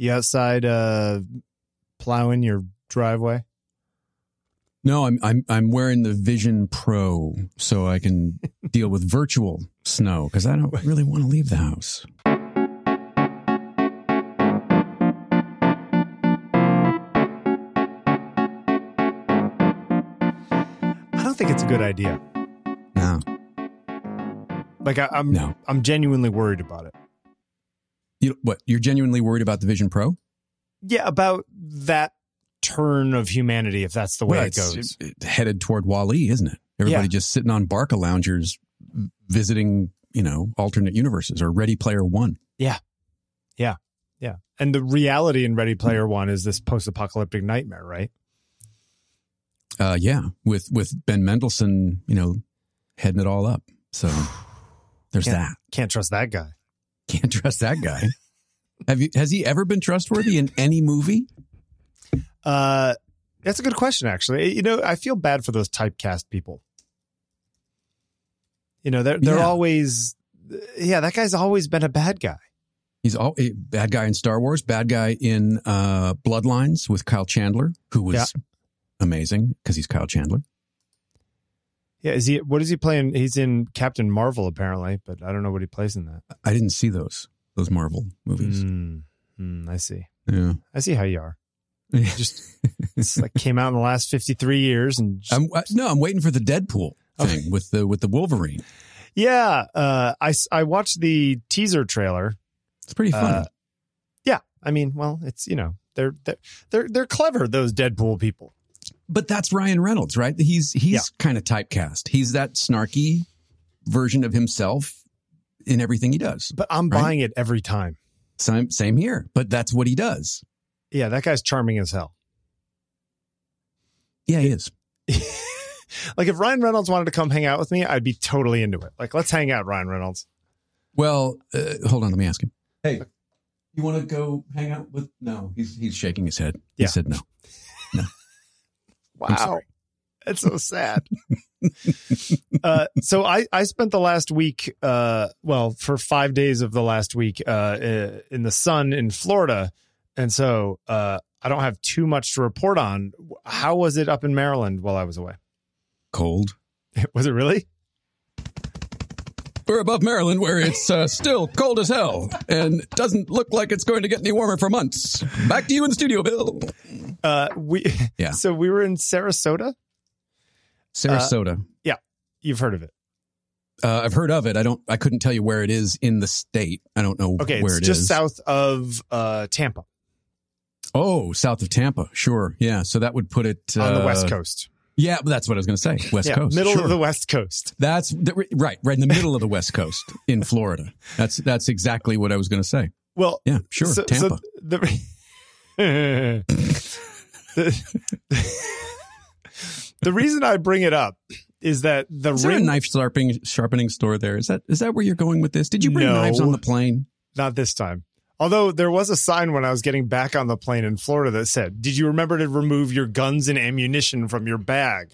You outside uh, plowing your driveway? No, I'm I'm I'm wearing the Vision Pro so I can deal with virtual snow because I don't really want to leave the house. I don't think it's a good idea. No, Like I, I'm, No. I'm genuinely worried about it. You what? You're genuinely worried about the Vision Pro? Yeah, about that turn of humanity, if that's the way Well, it goes. it- headed toward WALL-E, isn't it? Everybody Yeah. just sitting on Barca loungers, visiting you know alternate universes or Ready Player One. Yeah, yeah, yeah. And the reality in Ready Player One is this post-apocalyptic nightmare, right? Uh, yeah, with with Ben Mendelsohn, you know, heading it all up. So there's Can't- that. Can't trust that guy. Can't trust that guy. Have you? Has he ever been trustworthy in any movie? Uh, that's a good question, actually. You know, I feel bad for those typecast people. You know, they're they're Yeah. always, yeah, that guy's always been a bad guy. He's all a bad guy in Star Wars, bad guy in uh, Bloodlines with Kyle Chandler, who was Yeah. amazing because he's Kyle Chandler. Yeah, is he? What is he playing? He's in Captain Marvel, apparently, but I don't know what he plays in that. I didn't see those those Marvel movies. Mm, mm, I see. Yeah, I see how you are. Just it's like came out in the last fifty three years, and just- I'm, no, I'm waiting for the Deadpool Okay. thing with the with the Wolverine. yeah, uh, I watched the teaser trailer. It's pretty fun. Uh, yeah, I mean, well, it's you know they're they're they're, they're clever those Deadpool people. But that's Ryan Reynolds, right? He's he's Yeah. kind of typecast. He's that snarky version of himself in everything he does. But I'm Right. buying it every time. Same same here, but that's what he does. Yeah, that guy's charming as hell. Yeah, he is. like if Ryan Reynolds wanted to come hang out with me, I'd be totally into it. Like, let's hang out, Ryan Reynolds. Well, uh, hold on, let me ask him. Hey, you want to go hang out with? No, he's he's shaking his head. He said no. I'm Wow. That's so sad. uh, so I, I spent the last week, uh, well, for five days of the last week, uh, uh, in the sun in Florida. And so, uh, I don't have too much to report on. How was it up in Maryland while I was away? Cold. Was it really? We're above Maryland, where it's uh, still cold as hell, and doesn't look like it's going to get any warmer for months. Back to you in the studio, Bill. Uh, we, Yeah. so we were in Sarasota. Sarasota. Yeah. You've heard of it. Uh, I've heard of it. I don't. I couldn't tell you where it is in the state. I don't know Okay. where It's it just is. south of, uh, Tampa Oh, south of Tampa. Sure. Yeah. So that would put it on the uh, West Coast. Yeah, that's what I was going to say. West yeah. Coast. Middle Sure. of the West Coast. That's the, right, right in the middle of the West Coast in Florida. That's that's exactly what I was going to say. Well, Yeah, sure. So, Tampa. so the, the, the reason I bring it up is that the is there a knife sharpening sharpening store there? Is that is that where you're going with this? Did you bring No. knives on the plane? not this time. Although there was a sign when I was getting back on the plane in Florida that said, "Did you remember to remove your guns and ammunition from your bag?"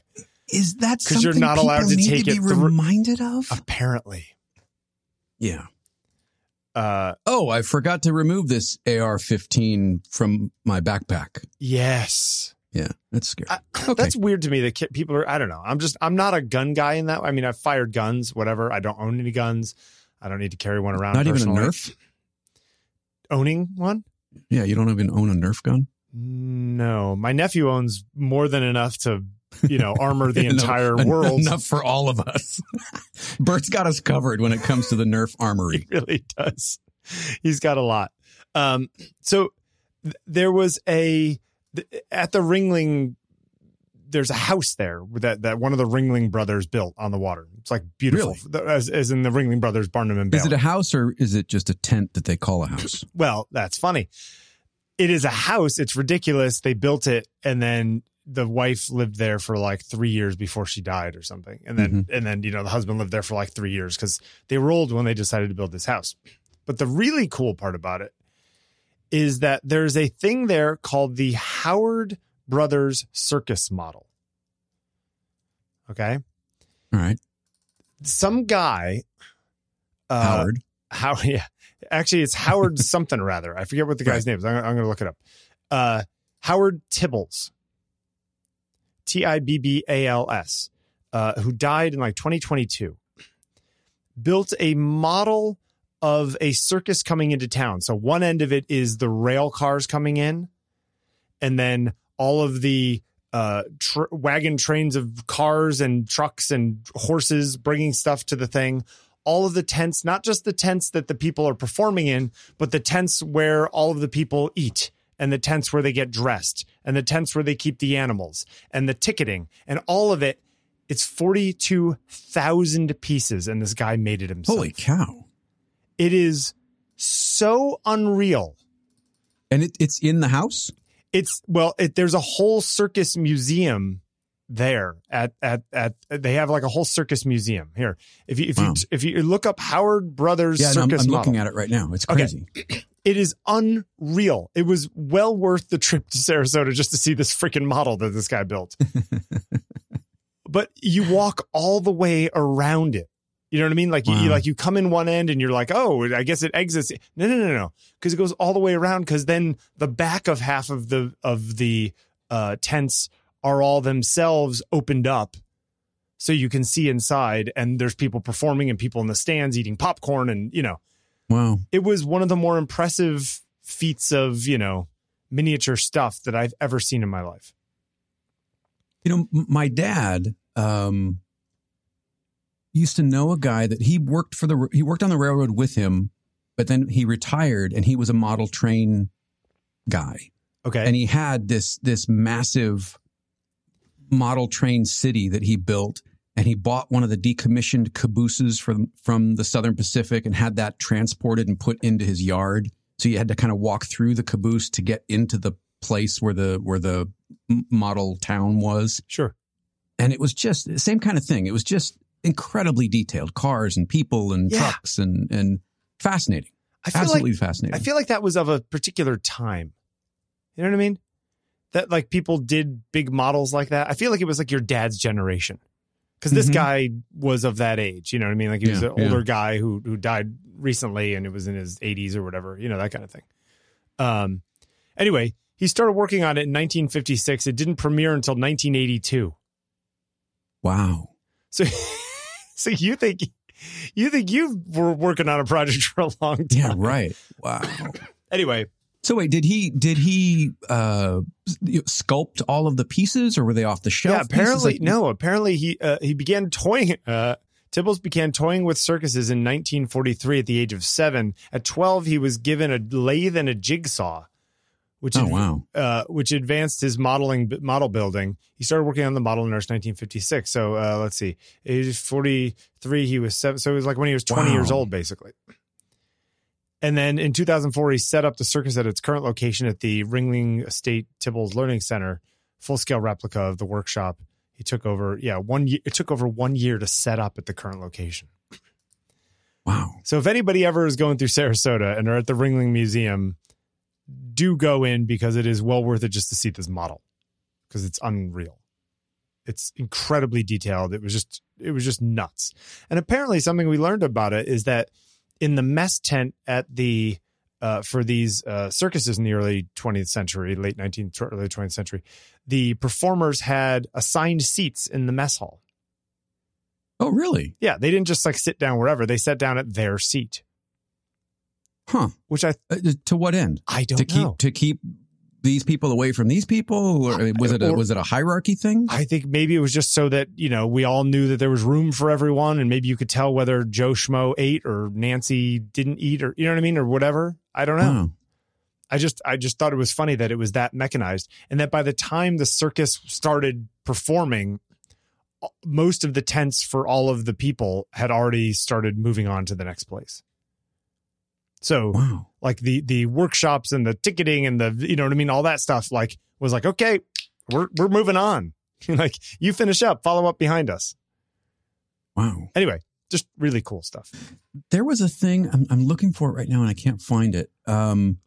Is that 'Cause you're not allowed to take it through- reminded of? Apparently, Yeah. uh, Oh, I forgot to remove this AR-15 from my backpack. yes, Yeah, that's scary. I- okay. that's weird to me. That ki- people are. I don't know. I'm just. I'm not a gun guy in that. I mean, I've fired guns. Whatever. I don't own any guns. I don't need to carry one around. Not even a. Nerf. Owning one. Yeah, you don't even own a Nerf gun. No, my nephew owns more than enough to, you know, armor the entire en- world. Enough for all of us. Bert's got us covered when it comes to the Nerf armory. He really does. He's got a lot. Um, so th- there was a th- at the Ringling. There's a house there that that one of the Ringling brothers built on the water. It's like beautiful, as, as in the Ringling brothers Barnum and Bailey. Is it a house or is it just a tent that they call a house? well, that's funny. It is a house. It's ridiculous. They built it, and then the wife lived there for like three years before she died, or something. And then, mm-hmm. and then you know, the husband lived there for like three years because they were old when they decided to build this house. But the really cool part about it is that there's a thing there called the Howard Brothers Circus Model. Okay, All right. some guy, uh, Howard. How? Yeah, actually, it's Howard something or other. I forget what the guy's Right. name is. I'm, I'm going to look it up. Uh, Howard Tibbals, T I B B A L S, uh, who died in like 2022, built a model of a circus coming into town. So one end of it is the rail cars coming in, and then all of the uh, tr- wagon trains of cars and trucks and horses bringing stuff to the thing. All of the tents, not just the tents that the people are performing in, but the tents where all of the people eat and the tents where they get dressed and the tents where they keep the animals and the ticketing and all of it. It's 42,000 pieces and this guy made it himself. Holy cow! It is so unreal. And it, it's in the house. It's well, it, there's a whole circus museum there at at at they have like a whole circus museum here. If you if Wow. you if you look up Howard Brothers Yeah, no, I'm, I'm looking at it right now. It's Okay. crazy. it is unreal. It was well worth the trip to Sarasota just to see this freaking model that this guy built. but you walk all the way around it. You know what I mean? Like you, you like you come in one end and you're like, oh, I guess it exits. No, no, no, no, because it goes all the way around. Because then the back of half of the of the uh, tents are all themselves opened up, so you can see inside. And there's people performing and people in the stands eating popcorn, and you know, Wow. it was one of the more impressive feats of you know miniature stuff that I've ever seen in my life. You know, m- my dad um, used to know a guy that he worked for the he worked on the railroad with him, but then he retired and he was a model train guy, Okay, and he had this this massive model train city that he built. And he bought one of the decommissioned cabooses from from the Southern Pacific and had that transported and put into his yard. So you had to kind of walk through the caboose to get into the place where the where the model town was sure. and it was just the same kind of thing. It was just incredibly detailed, cars and people and Yeah. trucks and and fascinating, I feel absolutely like fascinating. I feel like that was of a particular time. You know what I mean? That like people did big models like that. I feel like it was like your dad's generation. Because this Mhm. guy was of that age, you know what I mean? Like he was Yeah, an yeah. older guy who who died recently, and it was in his 80s or whatever, you know that kind of thing. Um, anyway, he started working on it in 1956. It didn't premiere until 1982. wow. So, so you think you think you were working on a project for a long time? Yeah, right. Wow. Anyway, So wait, did he did he uh sculpt all of the pieces or were they off the shelf? Yeah, apparently? Like- no. Apparently he uh, he began toying. Uh, Tibbals began toying with circuses in 1943 at the age of seven. At 12, he was given a lathe and a jigsaw, which Oh wow. uh, which advanced his modeling model building. He started working on the model in 1956. So uh, let's see, age 43, he was seven. So it was like when he was 20 Wow. years old, basically. And then in 2004, he set up the circus at its current location at the Ringling Estate Tibbals Learning Center, full scale replica of the workshop. He took over, yeah, one year. It took over one year to set up at the current location. Wow. So if anybody ever is going through Sarasota and are at the Ringling Museum, do go in because it is well worth it just to see this model because it's unreal. It's incredibly detailed. It was just it was just nuts. And apparently something we learned about it is that in the mess tent at the uh, for these uh, circuses in the early 20th century, late 19th, early 20th century, the performers had assigned seats in the mess hall. Oh really? Yeah, they didn't just like sit down wherever; they sat down at their seat, Huh. which I Uh, to what end? I don't to keep know. to keep these people away from these people or was it a, Or- was it a hierarchy thing? I think maybe it was just so that you know we all knew that there was room for everyone, and maybe you could tell whether Joe Schmo ate or Nancy didn't eat, or you know what I mean, or whatever. I don't know. Wow. I just I just thought it was funny that it was that mechanized, and that by the time the circus started performing, most of the tents for all of the people had already started moving on to the next place. So Wow. like the the workshops and the ticketing and the you know what I mean, all that stuff like was like okay, we're we're moving on. like you finish up, follow up behind us. Wow. Anyway, just really cool stuff. There was a thing I'm, I'm looking for it right now and I can't find it. Um,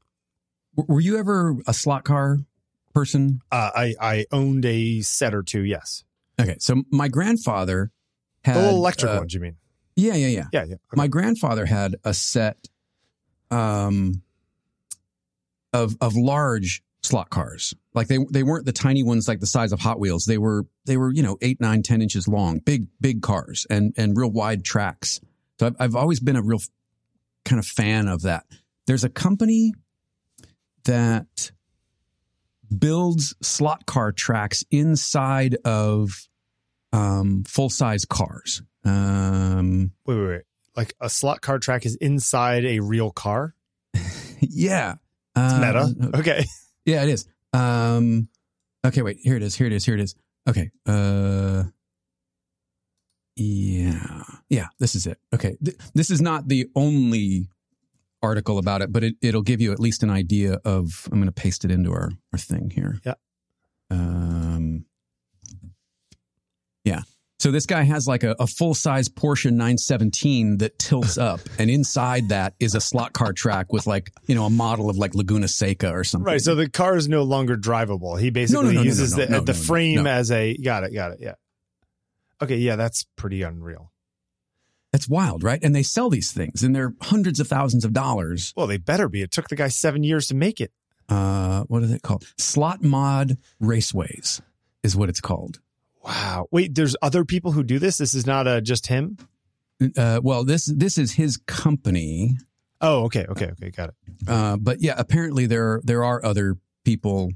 were you ever a slot car person? Uh, I I owned a set or two. Yes, Okay, so my grandfather had the little electric uh, ones. You mean? Yeah, yeah, yeah. Yeah, yeah. Okay. My grandfather had a set um, of of large slot cars. Like they they weren't the tiny ones like the size of Hot Wheels. They were they were you know eight, nine, ten inches long, big big cars, and and real wide tracks. So I've I've always been a real kind of fan of that. There's a company that builds slot car tracks inside of um, full size cars. Um, wait, wait, wait. Like a slot car track is inside a real car. yeah, It's Um, meta. Okay. Yeah, it is. Um, okay, wait. Here it is. Here it is. Here it is. Okay. Uh, yeah, yeah. This is it. Okay. Th- this is not the only article about it, but it, it'll give you at least an idea of. I'm going to paste it into our our thing here. Yeah. Um. Yeah. So this guy has like a, a full size Porsche 917 that tilts up, and inside that is a slot car track with like you know a model of like Laguna Seca or something. Right. So the car is no longer drivable. He basically no, no, no, uses the, the frame as a. Got it. Got it. Yeah. Okay. Yeah. That's pretty unreal. That's wild, right? And they sell these things, and they're hundreds of thousands of dollars. Well, they better be. It took the guy seven years to make it. Uh, what is it called? Slot Mod Raceways is what it's called. Wow. Wait, there's other people who do this. This is not uh, just him. Uh, well, this this is his company, Oh, okay. Okay. Okay. Got it. uh, but yeah, apparently there there are other people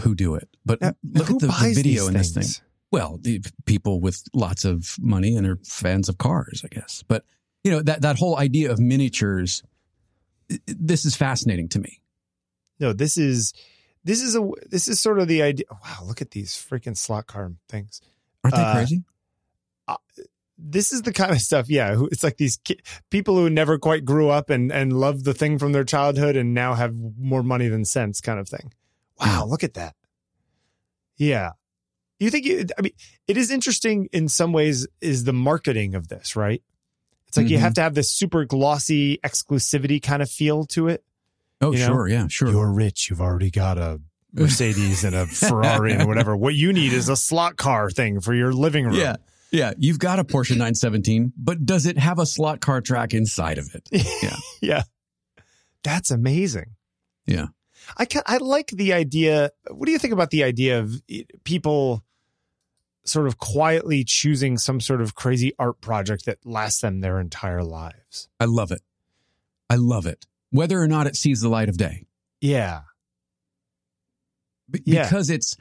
who do it. But Now, look at the, the video in this thing. Well, the people with lots of money and are fans of cars, I guess. But you know that that whole idea of miniatures, this is fascinating to me. No, this is this is a this is sort of the idea. Wow, look at these freaking slot car things. Aren't they Uh, crazy? This is the kind of stuff, yeah. It's like these ki- people who never quite grew up and and loved the thing from their childhood and now have more money than sense, kind of thing. Wow, look at that. Yeah, you think? You, I mean, it is interesting in some ways. Is the marketing of this right? It's like you Mhm. have to have this super glossy exclusivity kind of feel to it. Oh, you know, sure, yeah, sure. You're rich. You've already got a Mercedes and a Ferrari and whatever. What you need is a slot car thing for your living room. Yeah. Yeah. You've got a Porsche 917, but does it have a slot car track inside of it? Yeah. yeah. That's amazing. Yeah. I can, I like the idea. What do you think about the idea of people sort of quietly choosing some sort of crazy art project that lasts them their entire lives? I love it. I love it. Whether or not it sees the light of day. Yeah. Be- Yeah. Because it's,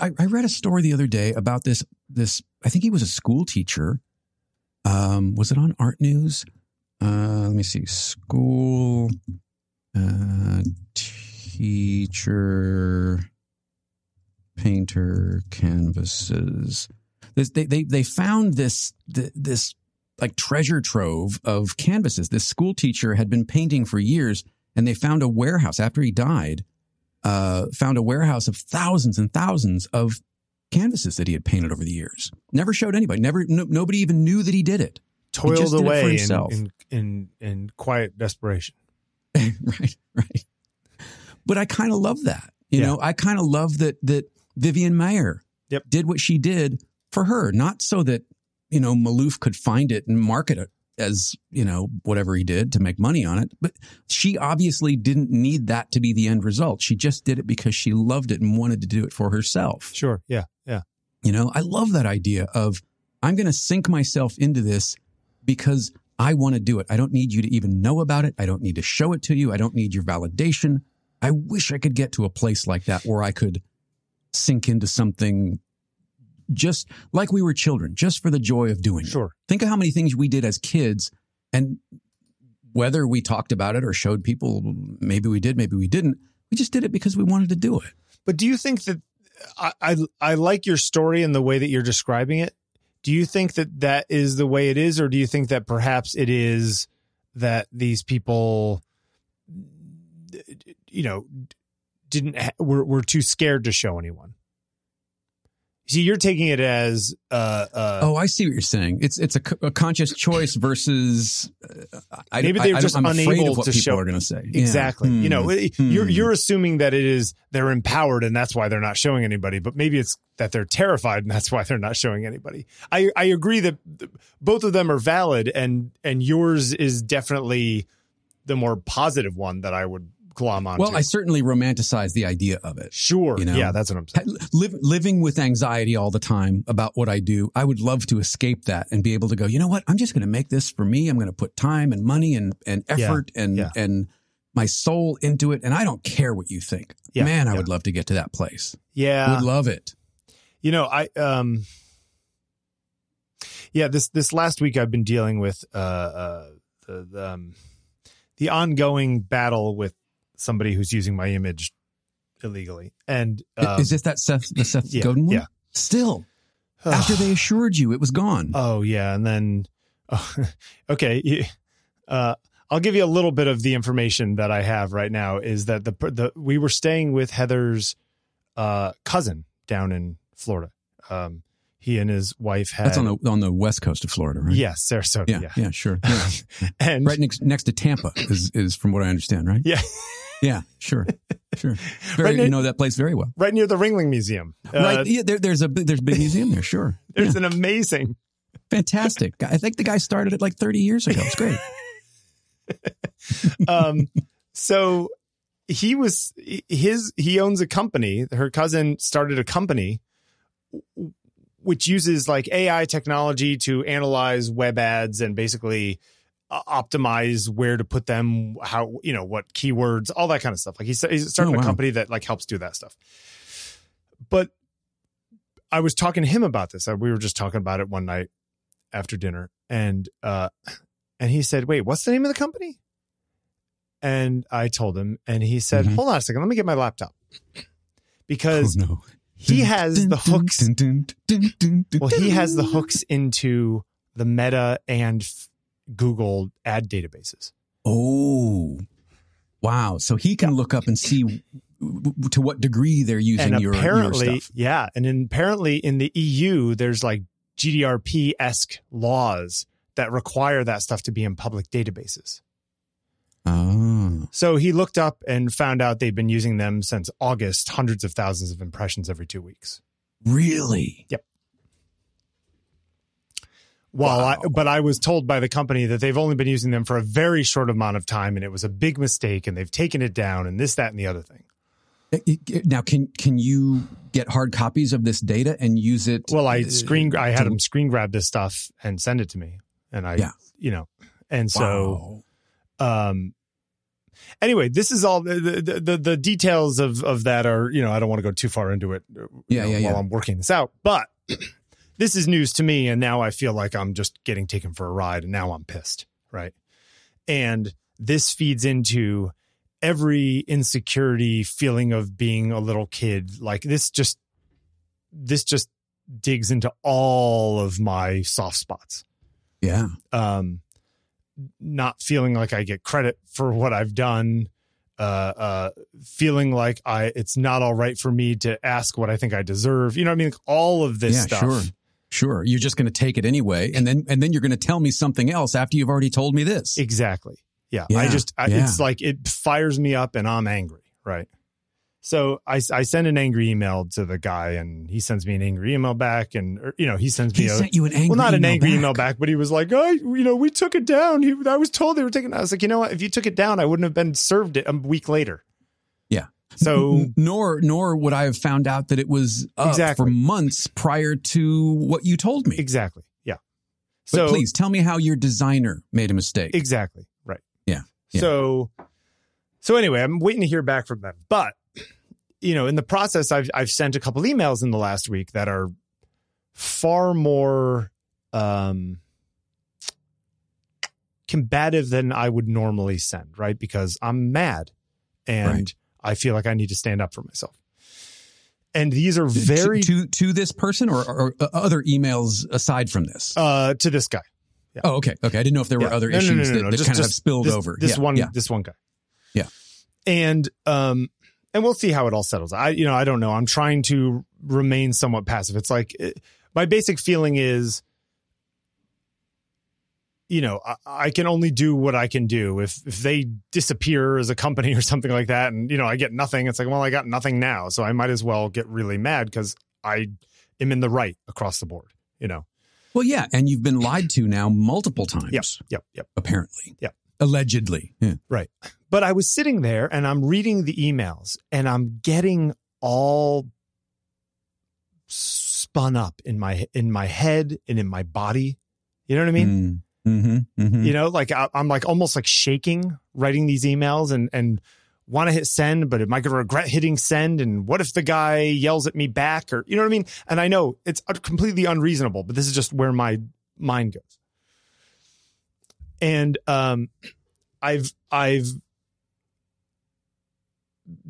I, I read a story the other day about this, this, I think he was a school teacher. Um, was it on Art News? Uh, let me see. School, uh, teacher, painter, canvases. This, they, they, they found this, this like treasure trove of canvases. This school teacher had been painting for years and they found a warehouse after he died, uh, found a warehouse of thousands and thousands of canvases that he had painted over the years. Never showed anybody. Never, no, nobody even knew that he did it. Toiled did it away in, in, in, in quiet desperation. right, right. But I kind of love that. You Yeah. know, I kind of love that that Vivian Maier Yep. did what she did for her, not so that you know Maloof could find it and market it as you know whatever he did to make money on it. But she obviously didn't need that to be the end result. She just did it because she loved it and wanted to do it for herself. Sure. Yeah. Yeah. You know, I love that idea of I'm going to sink myself into this because I want to do it. I don't need you to even know about it. I don't need to show it to you. I don't need your validation. I wish I could get to a place like that where I could sink into something just like we were children, just for the joy of doing it. Sure. Think of how many things we did as kids and whether we talked about it or showed people, maybe we did, maybe we didn't. We just did it because we wanted to do it. But do you think that I, I I like your story and the way that you're describing it? Do you think that that is the way it is, or do you think that perhaps it is that these people, you know, didn't ha- were were too scared to show anyone? See, you're taking it as uh, uh, Oh, I see what you're saying. It's it's a, a conscious choice versus uh, I, Maybe they're I- just I'm afraid unable of what to people show- are going to say. Yeah. exactly. You know, Hmm. you're Hmm. you're assuming that it is they're empowered and that's why they're not showing anybody, but maybe it's that they're terrified and that's why they're not showing anybody. I I agree that both of them are valid and and yours is definitely the more positive one that I would glom onto. Well, I certainly romanticize the idea of it. sure. you know. yeah, that's what I'm saying. Liv- living with anxiety all the time about what I do, I would love to escape that and be able to go. You know what? I'm just going to make this for me. I'm going to put time and money and and Yeah, effort and yeah. and my soul into it, and I don't care what you think. Yeah, Man, I yeah. would love to get to that place. Yeah. would love it. You know, I um yeah, this this last week I've been dealing with uh uh the, the um the ongoing battle with somebody who's using my image illegally. And um, Is this that Seth the Seth yeah, Godin one? yeah. Still, after they assured you it was gone. Oh yeah, and then oh, okay, uh I'll give you a little bit of the information that I have right now is that the the we were staying with Heather's uh cousin down in Florida. Um he and his wife had That's on the on the west coast of Florida, right? Yes, Sarasota. Yeah, Yeah. yeah, sure. Yeah. And right next next to Tampa is is from what I understand, right? Yeah. yeah, sure, sure. Very, Right near- you know that place very well. right near the Ringling Museum. Uh, right? Yeah, there, there's a big- there's a big museum there. Sure, There's Yeah, an amazing. fantastic. I think the guy started it like 30 years ago. It's great. Um, so he was his. He owns a company. Her cousin started a company which uses like AI technology to analyze web ads and basically uh, optimize where to put them, how you know what keywords, all that kind of stuff. Like he's he's starting Oh, a company that like helps do that stuff. But I was talking to him about this. Uh, We were just talking about it one night after dinner, and uh, and he said, "Wait, what's the name of the company?" And I told him, and he said, Mhm. "Hold on a second, let me get my laptop." Because oh no. He has the hooks well, he has the hooks into the Meta and f- Google ad databases. Oh, wow! So he can look up and see to what degree they're using and your, your stuff. yeah, and in, apparently in the EU, there's like GDRP esque laws that require that stuff to be in public databases. Oh, So he looked up and found out they've been using them since August, hundreds of thousands of impressions every two weeks. really? While Wow. I, but I was told by the company that they've only been using them for a very short amount of time, and it was a big mistake, and they've taken it down, and this, that, and the other thing. Eh, eh, eh, now, can can you get hard copies of this data and use it? Well, I screen, I had to- them screen grab this stuff and send it to me, and I, Yeah. you know, and so, Wow. Um, anyway, this is all the the, the the details of of that are, you know, I don't want to go too far into it, uh, Yeah, know, yeah, while yeah. I'm working this out, but this is news to me, and now I feel like I'm just getting taken for a ride, and now I'm pissed, right? And this feeds into every insecurity feeling of being a little kid. Like this just this just digs into all of my soft spots. Yeah. Um not feeling like I get credit for what I've done. Uh uh feeling like I it's not all right for me to ask what I think I deserve. You know what I mean? Like all of this yeah, stuff. sure. Sure. You're just going to take it anyway, and then and then you're going to tell me something else after you've already told me this. Exactly. Yeah. I just, I, yeah. it's like it fires me up and I'm angry. Right. So I, I send an angry email to the guy and he sends me an angry email back and, or, you know, he sends me he a, sent you an angry well, not an angry back. email back, but he was like, oh, you know, we took it down. He, I was told they were taking it. I was like, you know what? If you took it down, I wouldn't have been served it a week later. Yeah. So nor nor would I have found out that it was up Exactly. for months prior to what you told me. exactly. Yeah. But so please tell me how your designer made a mistake. Exactly. Right. Yeah. Yeah. So so anyway, I'm waiting to hear back from them. But you know, in the process I've I've sent a couple emails in the last week that are far more um combative than I would normally send, right? Because I'm mad and Right. I feel like I need to stand up for myself. And these are To- very to to this person or, or, or other emails aside from this. uh to this guy. oh, okay, okay. I didn't know if there were Yeah. other No, issues no, no, that, that Just- kind of spilled this, over. This yeah, one, yeah. this one guy. Yeah. And um, and we'll see how it all settles. I, you know, I don't know. I'm trying to remain somewhat passive. It's like it, my basic feeling is, you know, I, I, can only do what I can do. If if they disappear as a company or something like that, and you know, I get nothing, it's like, well, I got nothing now, so I might as well get really mad because I am in the right across the board. You know. Well, yeah, and you've been lied to now multiple times. Yep, yep, yep. Apparently. Yep. Allegedly. Yeah. Right. But I was sitting there and I'm reading the emails and I'm getting all spun up in my in my head and in my body. You know what I mean? Mm, mm-hmm, mm-hmm. You know, like I, I'm like almost like shaking writing these emails and and want to hit send, but am I going to regret hitting send? And what if the guy yells at me back? Or you know what I mean? And I know it's completely unreasonable, but this is just where my mind goes. And um, I've I've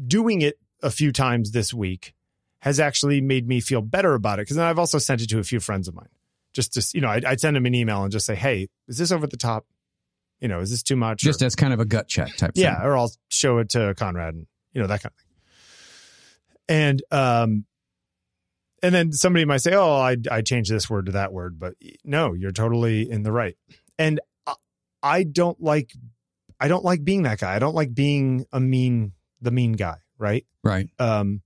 doing it a few times this week has actually made me feel better about it because then I've also sent it to a few friends of mine. Just to you know, I'd, I'd, send them an email and just say, "Hey, is this over the top? You know, is this too much?" Just or, as kind of a gut check type. Yeah, thing. or I'll show it to Conrad and you know that kind of thing. And um, and then somebody might say, "Oh, I I changed this word to that word," but no, you're totally in the right. And I, don't like I don't like being that guy. I don't like being a mean the mean guy, right? Right. Um,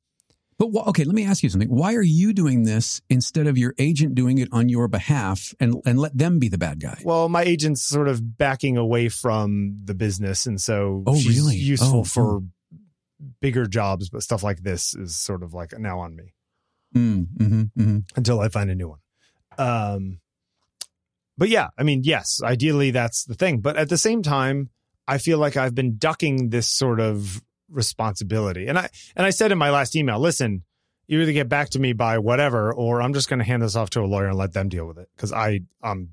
but wh- okay, let me ask you something. Why are you doing this instead of your agent doing it on your behalf and and let them be the bad guy? Well, my agent's sort of backing away from the business, and so oh, she's really? useful oh, for oh. bigger jobs, but stuff like this is sort of like now on me mm, mm-hmm, mm-hmm. until I find a new one. Um, but yeah, I mean, yes, ideally that's the thing, but at the same time, I feel like I've been ducking this sort of responsibility. And I and I said in my last email, listen, you either get back to me by whatever, or I'm just going to hand this off to a lawyer and let them deal with it because I I'm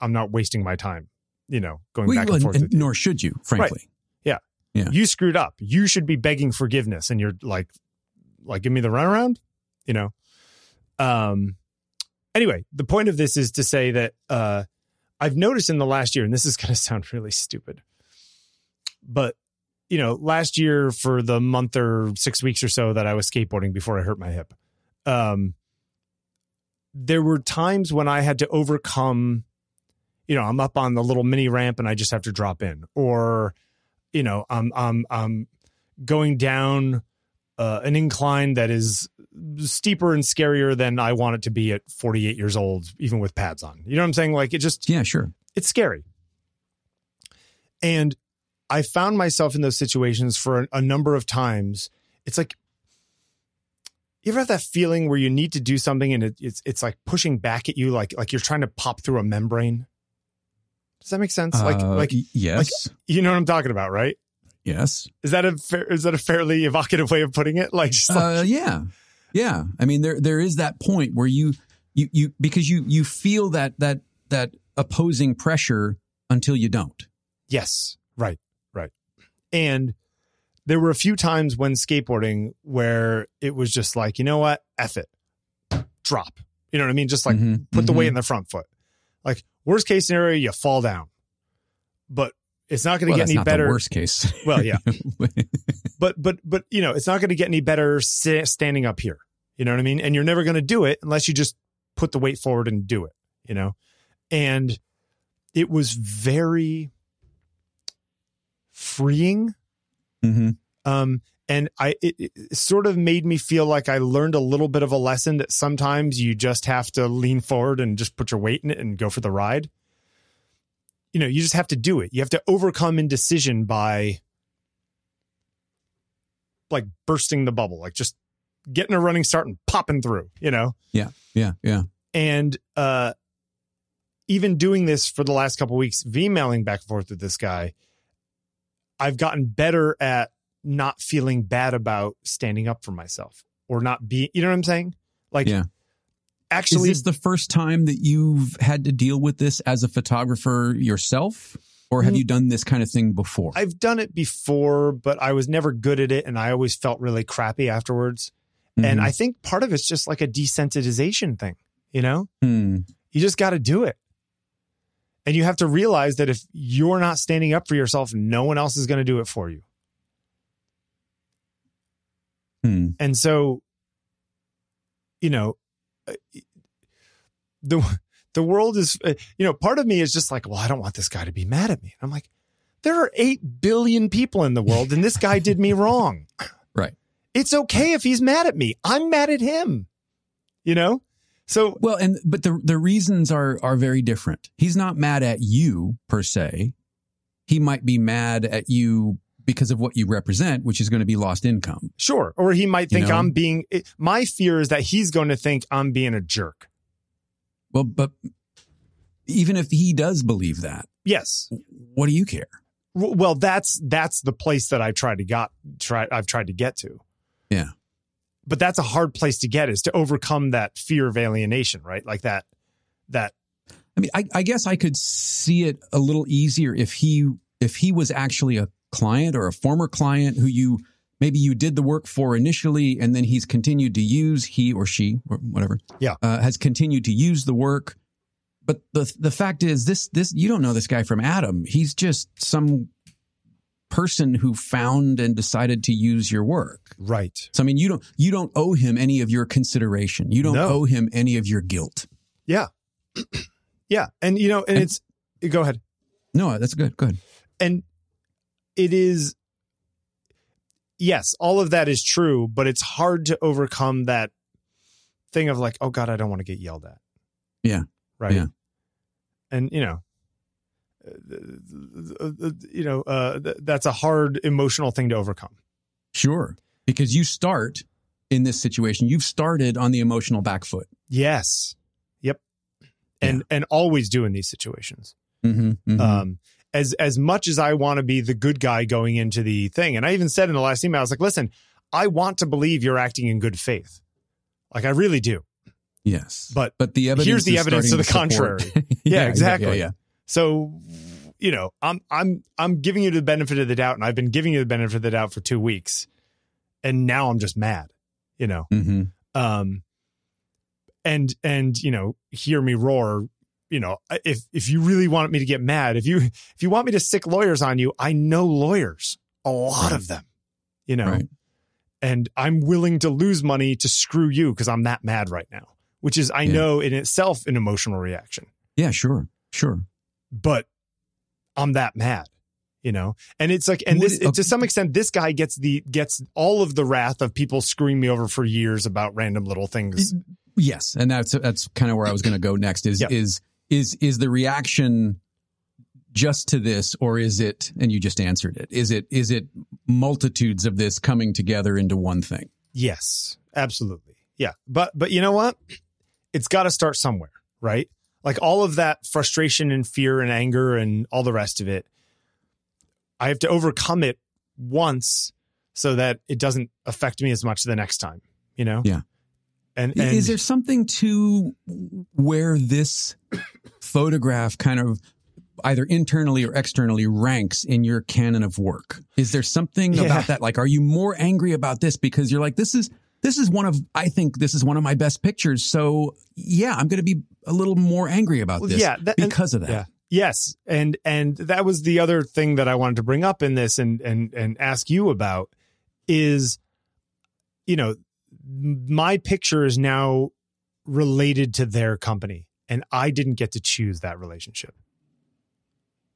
I'm not wasting my time, you know, going well, back and forth. And, nor should you, frankly. Right. Yeah. Yeah. You screwed up. You should be begging forgiveness, and you're like, like, give me the runaround, you know. Um. Anyway, the point of this is to say that uh, I've noticed in the last year, and this is going to sound really stupid, but you know, last year for the month or six weeks or so that I was skateboarding before I hurt my hip, um, there were times when I had to overcome, you know, I'm up on the little mini ramp and I just have to drop in, or, you know, I'm I'm I'm going down uh, an incline that is steeper and scarier than I want it to be at 48 years old, even with pads on. You know what I'm saying? Like it just yeah, sure, it's scary. And I found myself in those situations for a, a number of times. It's like you ever have that feeling where you need to do something and it, it's it's like pushing back at you, like like you're trying to pop through a membrane. Does that make sense? Like uh, like yes, like, you know what I'm talking about, right? Yes. Is that a fair, is that a fairly evocative way of putting it? Like, like uh, yeah, yeah. I mean, there there is that point where you you you because you you feel that that that opposing pressure until you don't. Yes. Right. Right. And there were a few times when skateboarding where it was just like, you know what? F it. Drop. You know what I mean? Just like mm-hmm, put the mm-hmm. weight in the front foot. Like worst case scenario, you fall down. But it's not going to well, get any better. worst case. well, yeah. but but but you know, it's not going to get any better standing up here. You know what I mean? And you're never going to do it unless you just put the weight forward and do it, you know? And it was very freeing. Mm-hmm. Um, and I, it, it, sort of made me feel like I learned a little bit of a lesson that sometimes you just have to lean forward and just put your weight in it and go for the ride. You know, you just have to do it. You have to overcome indecision by like bursting the bubble, like just getting a running start and popping through, you know? Yeah. Yeah. Yeah. And, uh, even doing this for the last couple weeks, V-mailing back and forth with this guy, I've gotten better at not feeling bad about standing up for myself or not being, you know what I'm saying? Like, yeah. Actually, is this the first time that you've had to deal with this as a photographer yourself? Or have you done this kind of thing before? I've done it before, but I was never good at it. And I always felt really crappy afterwards. Mm-hmm. And I think part of it's just like a desensitization thing, you know? Hmm. You just got to do it. And you have to realize that if you're not standing up for yourself, no one else is going to do it for you. Mm-hmm. And so, you know, the the world is, uh, you know, part of me is just like, well, I don't want this guy to be mad at me. I'm like, there are eight billion people in the world, and this guy did me wrong. Right. It's okay if he's mad at me. I'm mad at him. You know. So well, and but the the reasons are are very different. He's not mad at you per se. He might be mad at you because of what you represent, which is going to be lost income. Sure. Or he might think You know? I'm being, my fear is that he's going to think I'm being a jerk. Well, but even if he does believe that, Yes. what do you care? Well, that's, that's the place that I try to got, try, I've tried to get to. Yeah. But that's a hard place to get is to overcome that fear of alienation, right? Like that, that, I mean, I, I guess I could see it a little easier if he if he was actually a client or a former client who you maybe you did the work for initially, and then he's continued to use he or she or whatever, Yeah. uh, has continued to use the work. But the the fact is, this this you don't know this guy from Adam. He's just some person who found and decided to use your work. right. So I mean, you don't you don't owe him any of your consideration. You don't No. owe him any of your guilt. Yeah. yeah. And, you know, and And- it's, go ahead. No, that's good. Good. and it is yes all of that is true but it's hard to overcome that thing of like oh god i don't want to get yelled at. Yeah. right? Yeah. and you know you know uh, that's a hard emotional thing to overcome. Sure. Because you start in this situation, you've started on the emotional back foot. yes. Yep. And and always do in these situations. Mm-hmm, um as as much as i want to be the good guy going into the thing and i even said in the last email i was like listen i want to believe you're acting in good faith like i really do yes. but But the evidence here's the is evidence to the support- contrary. yeah, Yeah, exactly. Yeah, yeah. so you know i'm i'm i'm giving you the benefit of the doubt and i've been giving you the benefit of the doubt for two weeks and now i'm just mad you know Mm-hmm. um and and you know hear me roar you know if if you really want me to get mad if you if you want me to sick lawyers on you i know lawyers a lot of them you know Right. and i'm willing to lose money to screw you because i'm that mad right now which is i Yeah. know in itself an emotional reaction Yeah, sure. Sure. but i'm that mad you know and it's like and this it- to some extent this guy gets the gets all of the wrath of people screwing me over for years about random little things Yes, and that's that's kind of where I was going to go next. Is Yeah. is is is the reaction just to this, or is it? And you just answered it. Is it is it multitudes of this coming together into one thing? Yes, absolutely. Yeah. But but you know what? It's got to start somewhere, right? Like all of that frustration and fear and anger and all the rest of it. I have to overcome it once so that it doesn't affect me as much the next time, you know? Yeah. And, and is there something to where this photograph kind of either internally or externally ranks in your canon of work? Is there something Yeah. about that? Like, are you more angry about this because you're like, this is this is one of I think this is one of my best pictures. So yeah, I'm going to be a little more angry about Well, this yeah, that- and- because of that. Yeah. Yes, and and that was the other thing that I wanted to bring up in this and and and ask you about is you know my picture is now related to their company and I didn't get to choose that relationship.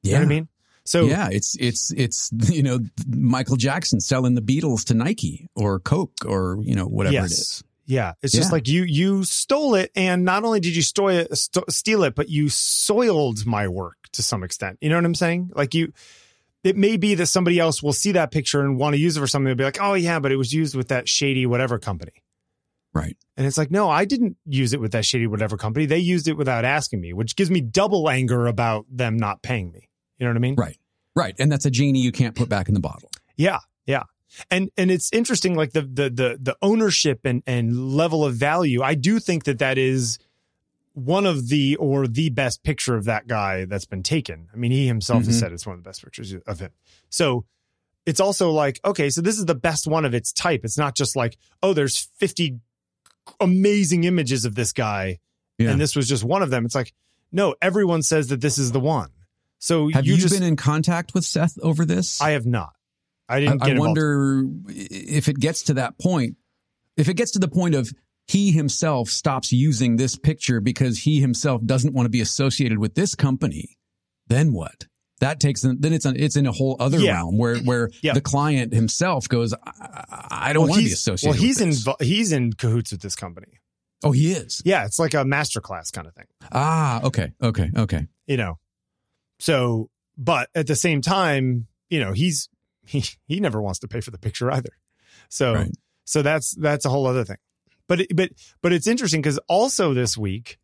You know what I mean? So yeah, it's it's it's you know Michael Jackson selling the Beatles to Nike or Coke or you know whatever Yes. it is. Yeah, it's just like you you stole it, and not only did you st- steal it, but you soiled my work to some extent. You know what I'm saying? Like you, it may be that somebody else will see that picture and want to use it for something. They'll be like, "Oh yeah, but it was used with that shady whatever company." Right. And it's like, no, I didn't use it with that shady whatever company. They used it without asking me, which gives me double anger about them not paying me. You know what I mean? Right. Right. And that's a genie you can't put back in the bottle. Yeah, yeah. And and it's interesting like the the the the ownership and and level of value. I do think that that is one of the or the best picture of that guy that's been taken. I mean, he himself has Mhm. said it's one of the best pictures of him. So it's also like, okay, so this is the best one of its type. It's not just like, oh, there's 50 amazing images of this guy Yeah. and this was just one of them. It's like, no, everyone says that this is the one. So Have you, just been in contact with Seth over this? I have not. I I, didn't I involved. wonder if it gets to that point. If it gets to the point of he himself stops using this picture because he himself doesn't want to be associated with this company, then what? That takes then it's it's in a whole other Yeah. realm where where Yeah. the client himself goes, I, I don't want to be associated. Well, he's in he's in cahoots with this company. Oh, he is. Yeah, it's like a masterclass kind of thing. Ah, okay, okay, okay. you know. So, but at the same time, you know, he's he he never wants to pay for the picture either. So, Right. so that's that's a whole other thing. But it, but but it's interesting because also this week,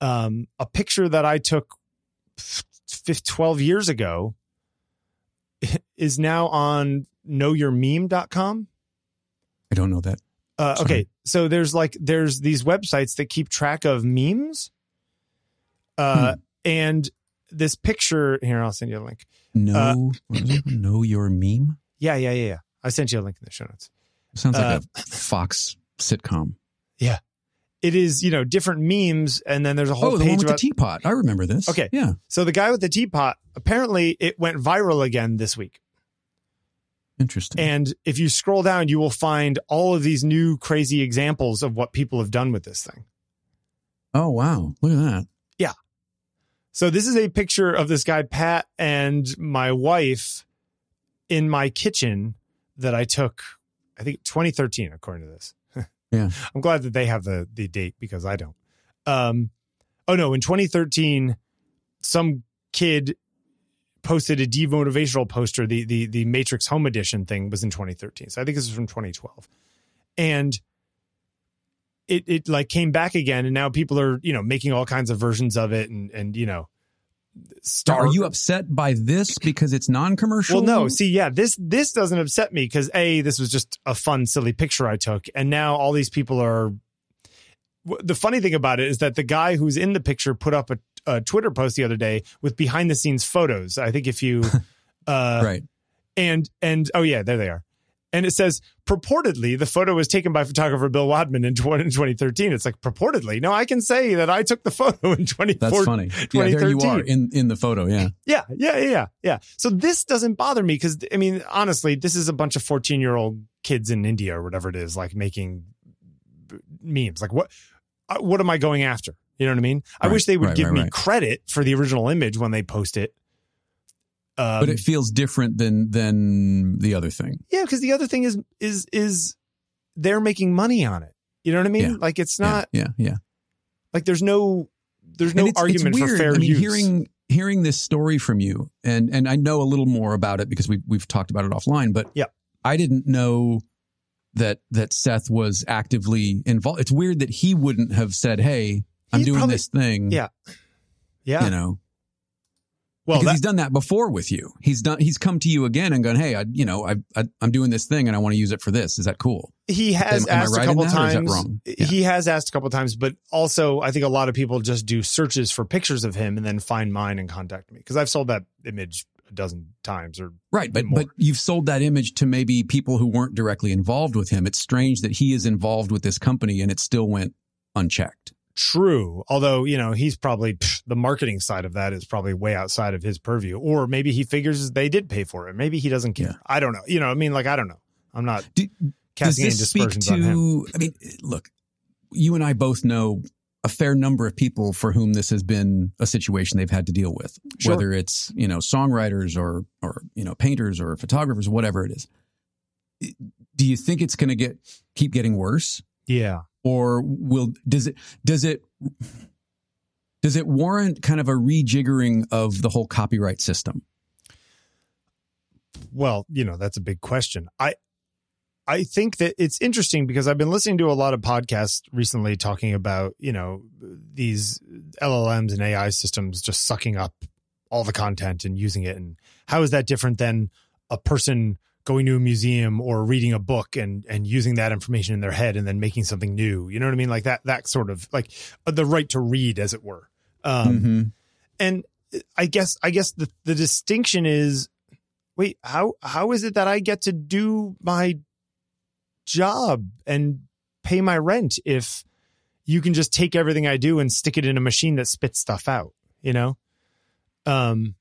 um, a picture that I took f- fif- 12 years ago is now on knowyourmeme.com. I don't know that. Uh, okay, so there's like there's these websites that keep track of memes, uh, and this picture here. I'll send you a link. No, Uh, what is it? know your meme. Yeah, yeah, yeah, yeah. I sent you a link in the show notes. Sounds like Uh, a Fox sitcom. Yeah. It is, you know, different memes, and then there's a whole Oh, the one page with about. the teapot. I remember this. Okay. yeah, so the guy with the teapot, apparently, it went viral again this week. interesting. And if you scroll down, you will find all of these new crazy examples of what people have done with this thing. oh wow, look at that. Yeah. So this is a picture of this guy Pat and my wife in my kitchen that I took I think 2013 according to this. Yeah. I'm glad that they have the the date because I don't. Um oh no, in 2013 some kid posted a demotivational poster the the the Matrix Home Edition thing was in 2013. So I think this is from 2012. And it it like came back again and now people are, you know, making all kinds of versions of it and and you know So are you upset by this because it's non-commercial? Well, no. See, yeah, this this doesn't upset me because a this was just a fun, silly picture I took, and now all these people are. The funny thing about it is that the guy who's in the picture put up a, a Twitter post the other day with behind the scenes photos. I think if you, uh, right. and and oh yeah, there they are. And it says purportedly the photo was taken by photographer Bill Wadman in 20, in 2013. It's like purportedly. No, I can say that I took the photo in 2014. That's funny. Yeah, there you are in in the photo. Yeah. Yeah, yeah, yeah, yeah. So this doesn't bother me because I mean, honestly, this is a bunch of fourteen-year-old kids in India or whatever it is, like making memes. Like what? uh, What am I going after? You know what I mean? I wish they would right, give right, me right. credit for the original image when they post it. Um, but it feels different than than the other thing. yeah, because the other thing is is is they're making money on it. You know what I mean? Yeah. Like it's not Yeah. Yeah. like there's no there's no it's, argument it's for fair I mean, use. hearing hearing this story from you, and and I know a little more about it because we we've talked about it offline. But Yeah. I didn't know that that Seth was actively involved. It's weird that he wouldn't have said, "Hey, I'm He's doing probably- this thing." Yeah. yeah, You know, well, because that- he's done that before with you. He's done. He's come to you again and gone, "Hey, I, you know, I, I I'm doing this thing and I want to use it for this. Is that cool?" he has Am- am asked right a couple that, or is that times. Yeah. He has asked a couple times, but also I think a lot of people just do searches for pictures of him and then find mine and contact me because I've sold that image a dozen times or Right, but more. but you've sold that image to maybe people who weren't directly involved with him. It's strange that he is involved with this company and it still went unchecked. True. Although you know he's probably pff, the marketing side of that is probably way outside of his purview, or maybe he figures they did pay for it. Maybe he doesn't care. Yeah. I don't know. You know, I mean, like I don't know. I'm not Do, does casting any this speak dispersions on him. to? I mean, look, you and I both know a fair number of people for whom this has been a situation they've had to deal with, Sure. whether it's you know songwriters or or you know painters or photographers, whatever it is. Do you think it's going to get keep getting worse? Yeah. or will does it does it does it warrant kind of a rejiggering of the whole copyright system? Well, you know, that's a big question. I I think that it's interesting because I've been listening to a lot of podcasts recently talking about, you know, these LLMs and AI systems just sucking up all the content and using it and how is that different than a person going to a museum or reading a book and and using that information in their head and then making something new. You know what I mean? Like that that sort of like uh, the right to read as it were. Um Mhm. and I guess I guess the the distinction is wait how how is it that I get to do my job and pay my rent if you can just take everything I do and stick it in a machine that spits stuff out you know um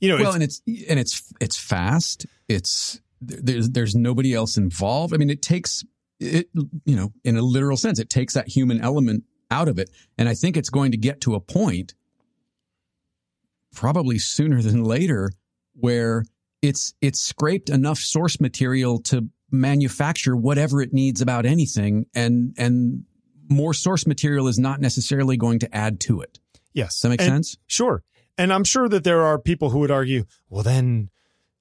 you know Well, it's, and it's and it's it's fast. It's there's there's nobody else involved. I mean, it takes it, you know, in a literal sense, it takes that human element out of it. And I think it's going to get to a point, probably sooner than later, where it's it's scraped enough source material to manufacture whatever it needs about anything, and and more source material is not necessarily going to add to it. Yes, Does that make And- sense? Sure. And I'm sure that there are people who would argue, well, then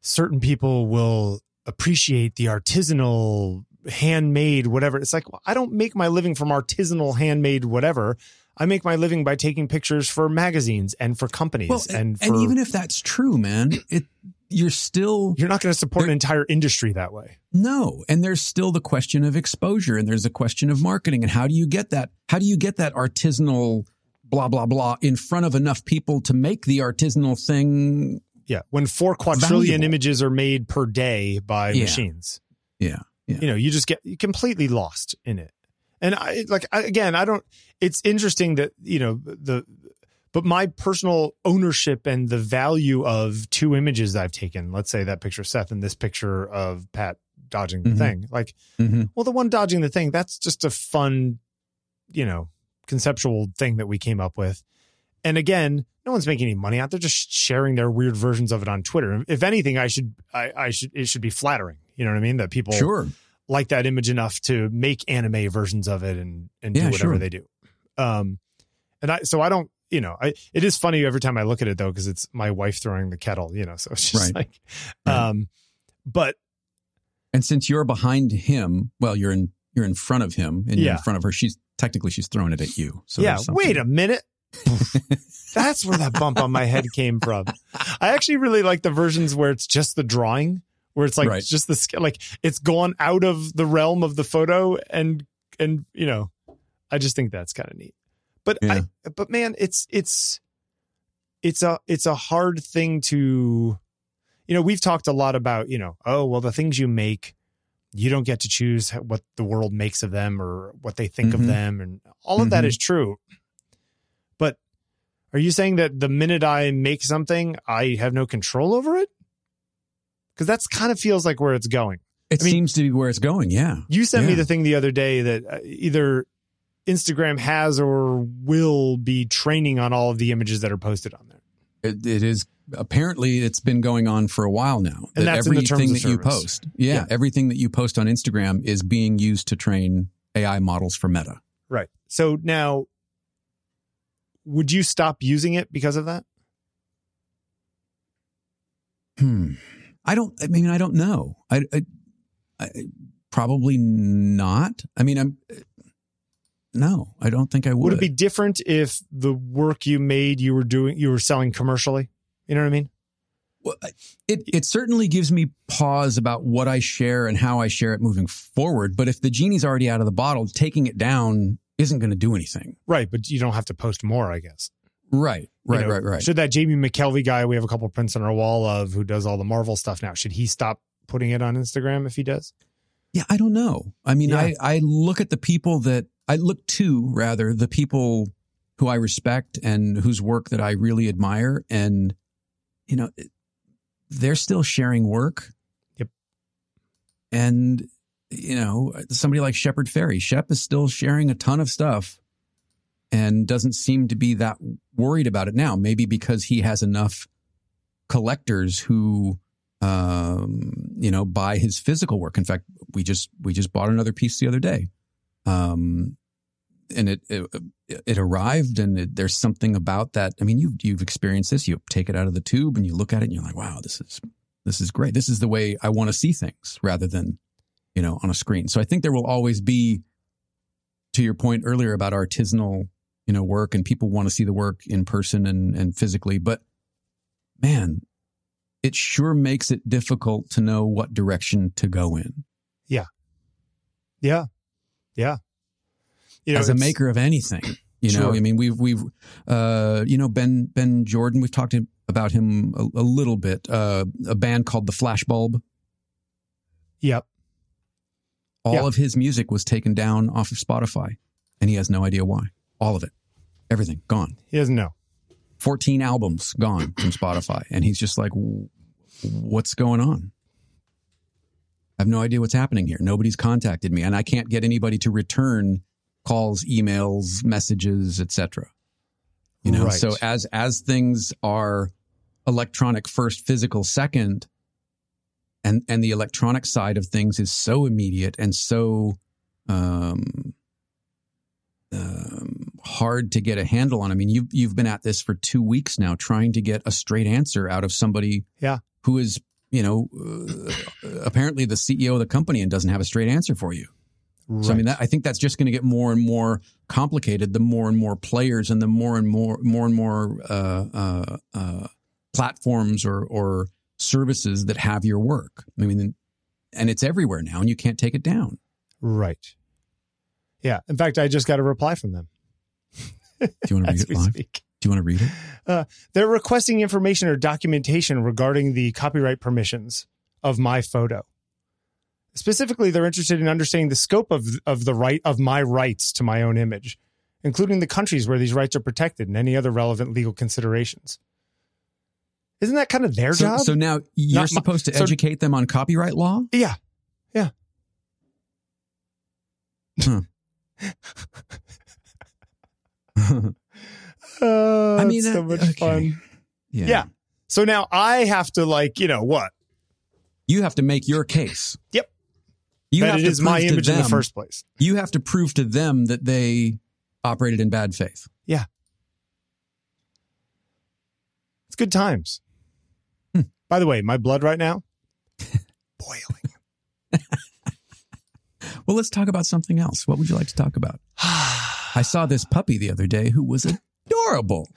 certain people will appreciate the artisanal, handmade, whatever. It's like, well, I don't make my living from artisanal, handmade, whatever. I make my living by taking pictures for magazines and for companies. Well, and and, for, even if that's true, man, it you're still you're not going to support an entire industry that way. No, and there's still the question of exposure and there's a question of marketing and how do you get that how do you get that artisanal blah blah blah in front of enough people to make the artisanal thing Yeah. When four quadrillion Valuable. images are made per day by Yeah. machines. yeah yeah you know you just get completely lost in it and i like I, again i don't it's interesting that you know the but my personal ownership and the value of two images that i've taken let's say that picture of seth and this picture of pat dodging the Mhm. thing like Mhm. well the one dodging the thing that's just a fun you know conceptual thing that we came up with and again no one's making any money out there just sharing their weird versions of it on twitter if anything i should i, I should it should be flattering you know what i mean that people sure like that image enough to make anime versions of it and and do whatever sure. they do. Um, and I so I don't you know I it is funny every time I look at it though because it's my wife throwing the kettle you know so it's just Right. like Right. um, but and since you're behind him well you're in you're in front of him and you're in front of her she's technically she's throwing it at you so yeah wait a minute. That's where that bump on my head came from. I actually really like the versions where it's just the drawing, where it's like Right. just the like it's gone out of the realm of the photo and and you know, I just think that's kind of neat. But Yeah. I but man, it's it's it's a it's a hard thing to you know, we've talked a lot about, you know, oh, well the things you make you don't get to choose what the world makes of them or what they think of Mhm. them and all of that Mhm. is true. But are you saying that the minute I make something, I have no control over it? Because that's kind of feels like where it's going. it I mean- seems to be where it's going yeah You sent me the thing the other day that uh, either Instagram has or will be training on all of the images that are posted on there. it, it is apparently it's been going on for a while now. And that that's in the everything that you post, yeah, Yeah. everything that you post on Instagram is being used to train AI models for Meta. Right. So now, would you stop using it because of that? Hmm. I don't. I mean, I don't know. I, I, I probably not. I mean, I'm. No, I don't think I would. Would it be different if the work you made you were doing you were selling commercially? You know what I mean? Well, it it certainly gives me pause about what I share and how I share it moving forward. But if the genie's already out of the bottle, taking it down isn't going to do anything. Right, but you don't have to post more, I guess. Right. You Right. know, right. Right. Should that Jamie McKelvie guy we have a couple prints on our wall of who does all the Marvel stuff now? Should he stop putting it on Instagram if he does? Yeah, I don't know. I mean, Yeah. I, I look at the people that I look to rather the people who I respect and whose work that I really admire. And, you know, they're still sharing work. Yep. And, you know, somebody like Shepard Fairey, Shep is still sharing a ton of stuff and doesn't seem to be that worried about it now. Maybe because he has enough collectors who um, you know, buy his physical work. In fact, we just we just bought another piece the other day, um, and it it, it arrived, and it, there's something about that. I mean, you you've experienced this. You take it out of the tube, and you look at it, and you're like, wow, this is this is great. This is the way I want to see things, rather than you know on a screen. So I think there will always be, to your point earlier about artisanal, you know, work, and people want to see the work in person and and physically, but man it sure makes it difficult to know what direction to go in Yeah. Yeah. Yeah. You know, as a maker of anything. You know, Sure. I mean, we've we've uh, you know Benn Benn Jordan. We've talked about him a, a little bit. Uh, a band called the Flashbulb. Yep. All Yeah. of his music was taken down off of Spotify, and he has no idea why. All of it, everything gone. He doesn't know. 14 albums gone from Spotify. And he's just like, what's going on? I have no idea what's happening here. Nobody's contacted me, and I can't get anybody to return calls, emails, messages, etc. You know, Right. so as as things are electronic first, physical second, and and the electronic side of things is so immediate and so um, um, hard to get a handle on. I mean, you've you've been at this for two weeks now, trying to get a straight answer out of somebody, Yeah. who is you know uh, apparently the CEO of the company and doesn't have a straight answer for you. So I mean, that, I think that's just going to get more and more complicated. The more and more players, and the more and more, more and more uh, uh, uh, platforms or or services that have your work. I mean, and it's everywhere now, and you can't take it down. right. Yeah. In fact, I just got a reply from them Do you want to read it live? speak. Do you want to read it? They're requesting information or documentation regarding the copyright permissions of my photo. Specifically, they're interested in understanding the scope of of the right of my rights to my own image, including the countries where these rights are protected and any other relevant legal considerations. Isn't that kind of their So, job? so now you're Not my- supposed to so- educate them on copyright law. yeah. Yeah. Uh, I mean, so much okay. fun. Yeah. So now I have to like, you know, what? you have to make your case. Yep. You that have it to is my prove to image in the them- first place. You have to prove to them that they operated in bad faith. Yeah. It's good times. Hmm. By the way, my blood right now boiling. Well, let's talk about something else. What would you like to talk about? I saw this puppy the other day who was adorable.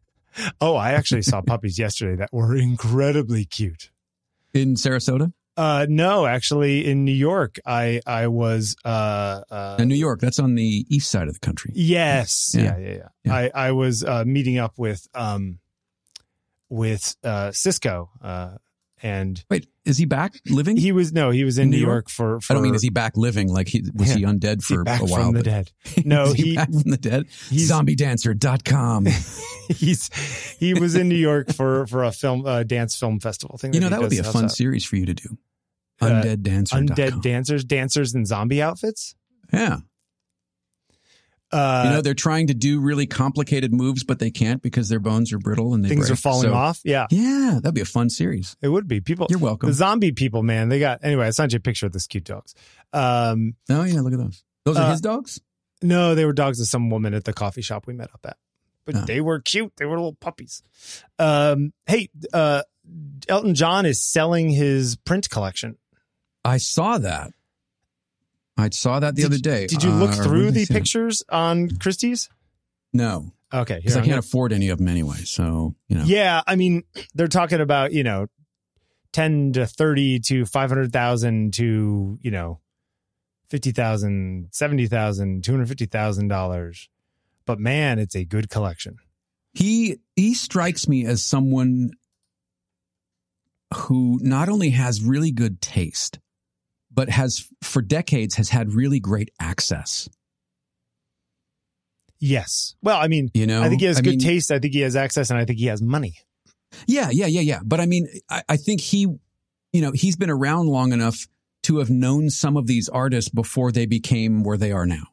oh, I actually saw puppies yesterday that were incredibly cute. in Sarasota, Uh, no, actually, in New York, I I was uh, uh, in New York. That's on the east side of the country. Yes. Yeah. Yeah, yeah, yeah. Yeah. I, I was uh, meeting up with um with uh Cisco uh and Wait, is he back living? he was no, he was in, New New York, for, for I don't mean is he back living? Like he was he undead he for back a while? from the dead. No, he, he- back from the dead. Zombiedancer.com. He's he was in New York for for a film uh, dance film festival thing. you know that would be a fun series for you to do. Uh, Undeaddancer.com. Undead dancers, dancers in zombie outfits. Yeah. Uh, you know, they're trying to do really complicated moves, but they can't because their bones are brittle and they things break. are falling So, off. Yeah, Yeah, that'd be a fun series. it would be. People, You're welcome. the zombie people, man, they got anyway. I sent you a picture of this cute dogs. Um, Oh yeah, look at those. Those are Uh, his dogs. No, they were dogs of some woman at the coffee shop we met up at. But Oh. they were cute. They were little puppies. Um, hey, uh, Elton John is selling his print collection. I saw that. I saw that the Did other day. Did you Uh, look when through the see it? pictures on Christie's? No, Okay, because I can't afford any of them anyway. So you know, Yeah, I mean, they're talking about you know, ten to thirty to five hundred thousand to you know, fifty thousand, seventy thousand, two hundred fifty thousand dollars. But man, it's a good collection. he he strikes me as someone who not only has really good taste, but has for decades has had really great access. Yes. Well, I mean, You know, I think he has I good mean, taste. I think he has access, and I think he has money. Yeah, yeah, yeah, yeah. But I mean, I, I think he, you know, he's been around long enough to have known some of these artists before they became where they are now.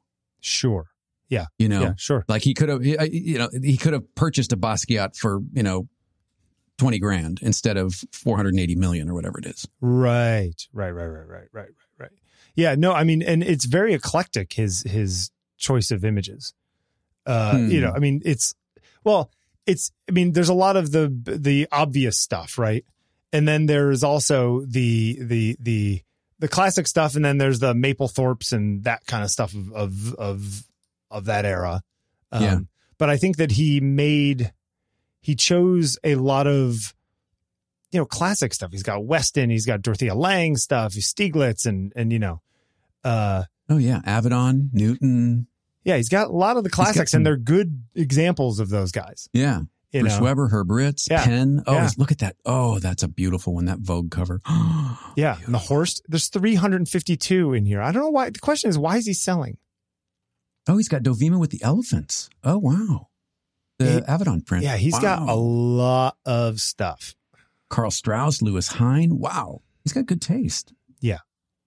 Sure. Yeah. You know, Yeah, sure. like he could have, you know, he could have purchased a Basquiat for you know 20 grand instead of 480 million or whatever it is. Right. Right, right, right, right, right, right, Yeah, no, I mean and it's very eclectic his his choice of images. Uh, hmm. you know, I mean it's well, it's I mean there's a lot of the the obvious stuff, right? And then there's also the the the the classic stuff and then there's the Mapplethorpes and that kind of stuff of of of, of that era. Um, yeah. but I think that he made he chose a lot of you know classic stuff. He's got Weston, he's got Dorothea Lange stuff, he's Stieglitz, and and you know, uh, Oh yeah, Avedon, Newton, yeah, he's got a lot of the classics, some- and they're good examples of those guys. yeah, You Bruce know, Weber, Herb Ritts, Yeah. Penn. Oh, Yeah. look at that! Oh, that's a beautiful one. That Vogue cover. yeah, and the horse. There's 352 in here. I don't know why. The question is, why is he selling? Oh, he's got Dovima with the elephants. Oh wow, the He- Avedon print. Yeah, he's got a lot of stuff. Carl Strauss, Lewis Hine. Wow, he's got good taste. Yeah.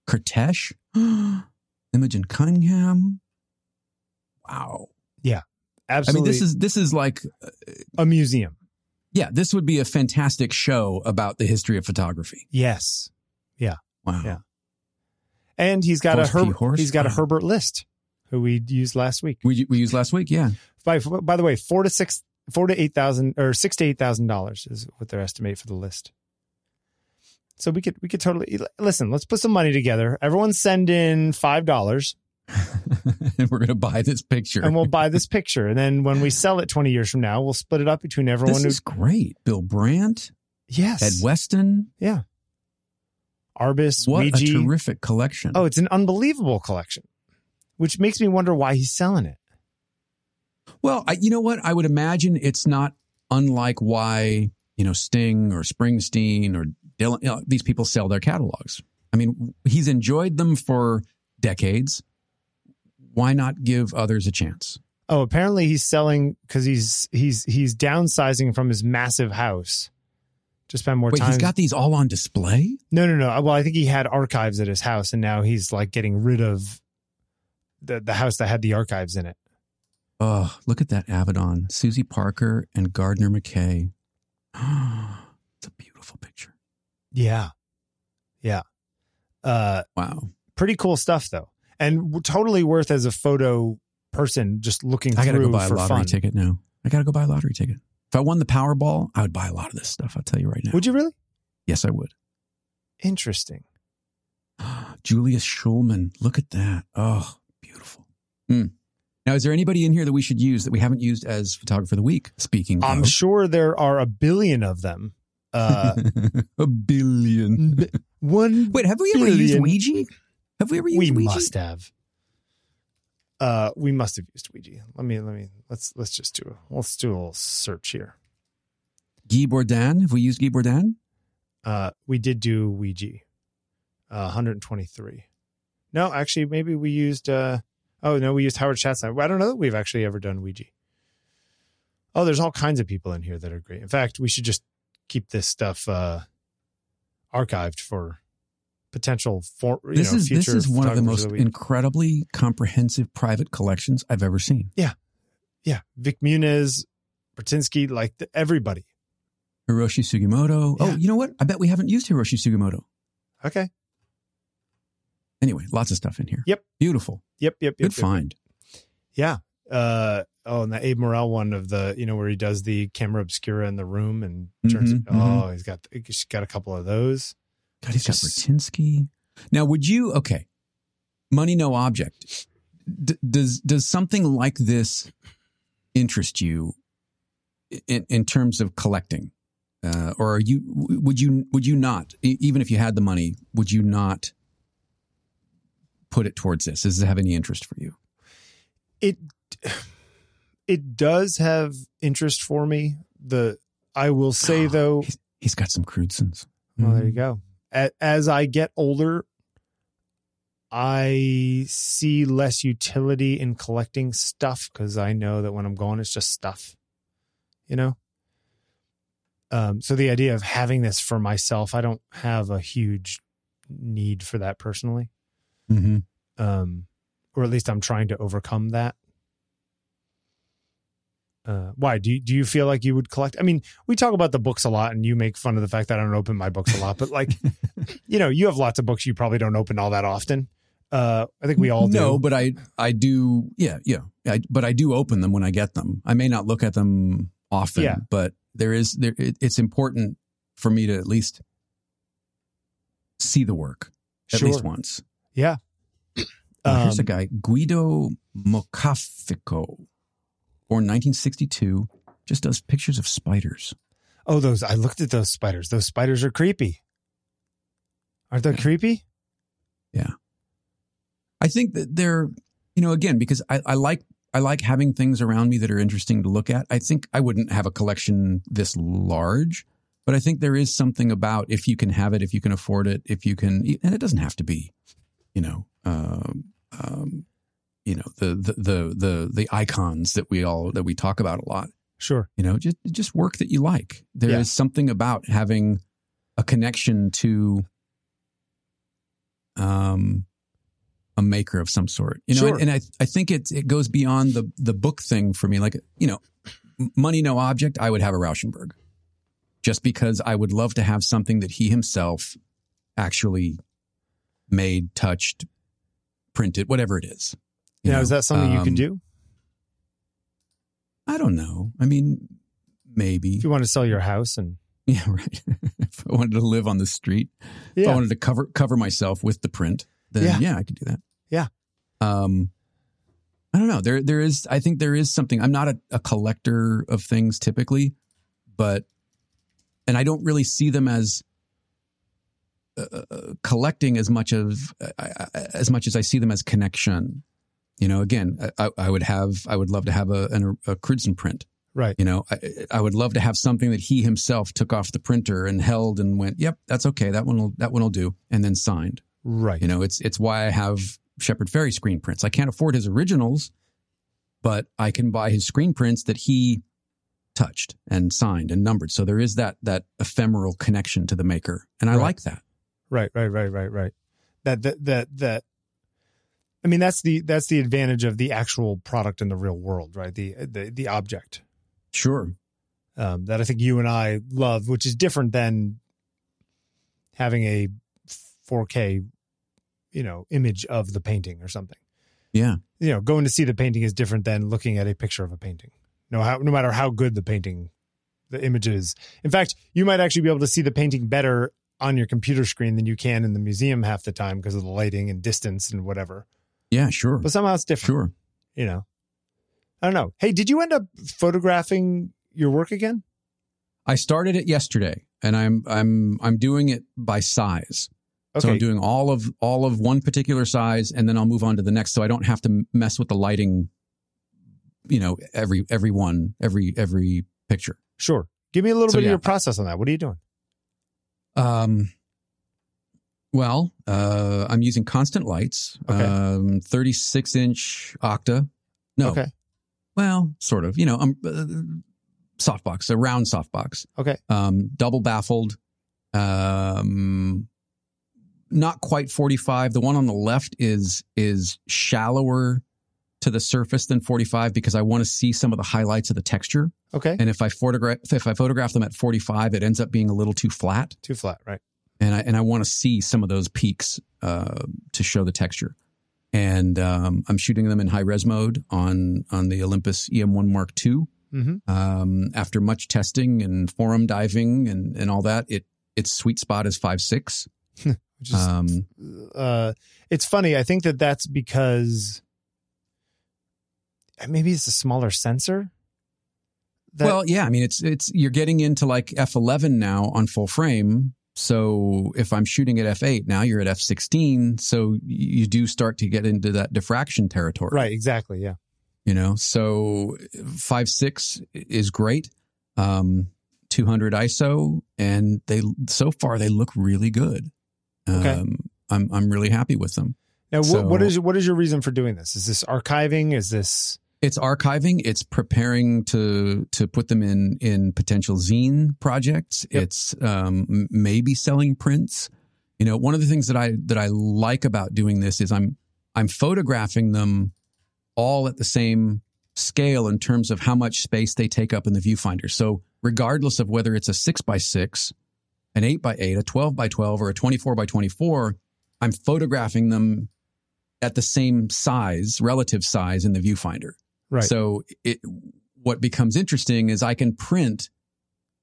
Kertész, Imogen Cunningham. Wow. Yeah. Absolutely. I mean, this is this is like, uh, a museum. yeah, this would be a fantastic show about the history of photography. Yes. Yeah. Wow. Yeah. And he's got Horst a P. Herb, he's got a Herbert List, who we used last week. We we used last week. Yeah. By by the way, four to six, four to eight thousand, or six to eight thousand dollars is what their estimate for the list. So we could we could totally listen. Let's put some money together. Everyone send in five dollars, and we're gonna buy this picture. and we'll buy this picture. And then when we sell it twenty years from now, we'll split it up between everyone this who. is great. Bill Brandt, yes, Ed Weston. yeah. Arbus, What a terrific collection. Oh, it's an unbelievable collection, which makes me wonder why he's selling it. Well, I, you know what? I would imagine it's not unlike why you know Sting or Springsteen or Dylan. You know, these people sell their catalogs. I mean, he's enjoyed them for decades. Why not give others a chance? Oh, apparently he's selling because he's he's he's downsizing from his massive house to spend more Wait, time. he's got these all on display. no, no, no. Uh, well, I think he had archives at his house, and now he's like getting rid of the the house that had the archives in it. Oh, look at that Avedon, Suzy Parker and Gardner McKay. it's a beautiful picture. Yeah, yeah. Uh, Wow. pretty cool stuff though, and totally worth as a photo person just looking I got to through go buy a lottery fun. ticket now. I got to go buy a lottery ticket. If I won the Powerball, I would buy a lot of this stuff. I'll tell you right now. Would you really? Yes, I would. Interesting. Julius Shulman. Look at that. Oh, beautiful. Hmm. Now, is there anybody in here that we should use that we haven't used as photographer of the week? Speaking I'm of. sure there are a billion of them. Uh, a billion. b- one Wait, have we ever used. Weegee? Have we ever used we Weegee? We must have. Uh, we must have used Weegee. Let me let me let's let's just do a let's do a little search here. Guy Bourdin. Have we used Guy Bourdin? Uh, we did do Weegee, uh, 123. No, actually, maybe we used. Uh, oh no, we used Howard Chatside. I don't know that we've actually ever done Weegee. Oh, there's all kinds of people in here that are great. In fact, we should just keep this stuff uh, archived for potential for you This know is future. this is one of the most incredibly comprehensive private collections I've ever seen. Yeah, yeah, Vik Muniz, Burtynsky, like the, everybody. Hiroshi Sugimoto. Yeah. Oh, you know what? I bet we haven't used Hiroshi Sugimoto. Okay. Anyway, lots of stuff in here. Yep. Beautiful. Yep. Yep. Yep. Good yep. find. Yeah. Uh, oh, and the Abe Morell one of the, you know, where he does the camera obscura in the room and turns Mhm, it. Oh, he's got, he's got a couple of those. God, he's got Just- Burtynsky. Now, would you? Okay, money no object. D- does does something like this interest you in, in terms of collecting, uh, or are you? Would you? Would you not? Even if you had the money, would you not put it towards this? Does it have any interest for you? It, it does have interest for me. The, I will say though, he's, he's got some Crewdsons. well, there you go. A- As I get older, I see less utility in collecting stuff because I know that when I'm gone, it's just stuff, you know? Um, so the idea of having this for myself, I don't have a huge need for that personally. Mm-hmm. Um, or at least I'm trying to overcome that. Uh, why do you, do you feel like you would collect? I mean, we talk about the books a lot, and you make fun of the fact that I don't open my books a lot. But like, you know, you have lots of books you probably don't open all that often. Uh, I think we all do. No, but I I do. Yeah, yeah. I, but I do open them when I get them. I may not look at them often, Yeah. but there is there. It, it's important for me to at least see the work at Sure. least once. Yeah. Uh, here's Um, a guy, Guido Mocafico, born 1962, just does pictures of spiders. Oh, those! I looked at those spiders. Those spiders are creepy. Aren't they creepy? Yeah. I think that they're, you know, again, because I, I like I like having things around me that are interesting to look at. I think I wouldn't have a collection this large, but I think there is something about if you can have it, if you can afford it, if you can, and it doesn't have to be, you know, um, um, you know, the, the the the the icons that we all that we talk about a lot. Sure. You know, just just work that you like. There is Yeah. something about having a connection to um, a maker of some sort. You know, Sure. and, and I I think it it goes beyond the the book thing for me. Like you know, money no object. I would have a Rauschenberg, just because I would love to have something that he himself actually made, touched, printed, whatever it is. You now, know, is that something you can do I don't know. I mean, maybe. if you want to sell your house and Yeah, right. if I wanted to live on the street, if I wanted to cover cover myself with the print, then Yeah. yeah, I could do that. Yeah. Um, I don't know. There, there is. I think there is something. I'm not a, a collector of things typically, but and I don't really see them as uh, uh, collecting as much of uh, as much as I see them as connection. You know, again, I, I would have. I would love to have a, an, a Crewdson print. right. You know, I, I would love to have something that he himself took off the printer and held and went, "Yep, that's okay. That one will that one will do," and then signed. Right. You know, it's it's why I have Shepard Fairey screen prints. I can't afford his originals, but I can buy his screen prints that he touched and signed and numbered. So there is that that ephemeral connection to the maker, and I Right. like that. Right, right, right, right, right. That that that that. I mean, that's the that's the advantage of the actual product in the real world, right? The the the object Sure. um, that I think you and I love, which is different than having a 4K, you know, image of the painting or something. Yeah. You know, going to see the painting is different than looking at a picture of a painting. No, how, no matter how good the painting, the image is. In fact, you might actually be able to see the painting better on your computer screen than you can in the museum half the time because of the lighting and distance and whatever. Yeah. Sure. But somehow it's different. Sure. You know, I don't know. Hey, did you end up photographing your work again? I started it yesterday, and I'm I'm I'm doing it by size. Okay. So I'm doing all of all of one particular size, and then I'll move on to the next. So I don't have to mess with the lighting. You know, every every one, every every picture. Sure. Give me a little So, bit yeah. of your process on that. What are you doing? Um. Well, uh, I'm using constant lights. Okay. Um, 36 inch octa. No. Okay. Well, sort of. You know, um, uh, softbox, a round softbox. Okay. um, double baffled, um, not quite 45. The one on the left is is shallower to the surface than 45 because I want to see some of the highlights of the texture. Okay. And if I photograph if I photograph them at 45, it ends up being a little too flat, Too flat, right? and I and I want to see some of those peaks uh, to show the texture. And um, I'm shooting them in high res mode on on the Olympus EM1 Mark II Mm-hmm. um, after much testing and forum diving and, and all that, it its sweet spot is five six. Is, Um, uh, it's funny. I think that that's because maybe it's a smaller sensor. That, well, yeah, I mean it's it's you're getting into like f eleven now on full frame. So if I'm shooting at f eight now, you're at f sixteen. So you do start to get into that diffraction territory, right, exactly. Yeah. You know, so five six is great. Um, 200 ISO, and they so far they look really good. Okay. Um, I'm I'm really happy with them. Now, what, So- what is what is your reason for doing this? Is this archiving? Is this It's archiving. It's preparing to to put them in in potential zine projects. Yep. It's um, maybe selling prints. You know, one of the things that I that I like about doing this is I'm I'm photographing them all at the same scale in terms of how much space they take up in the viewfinder. So regardless of whether it's a six by six, an eight by eight, a twelve by twelve, or a twenty four by twenty four, I'm photographing them at the same size, relative size in the viewfinder. Right? So it, what becomes interesting is I can print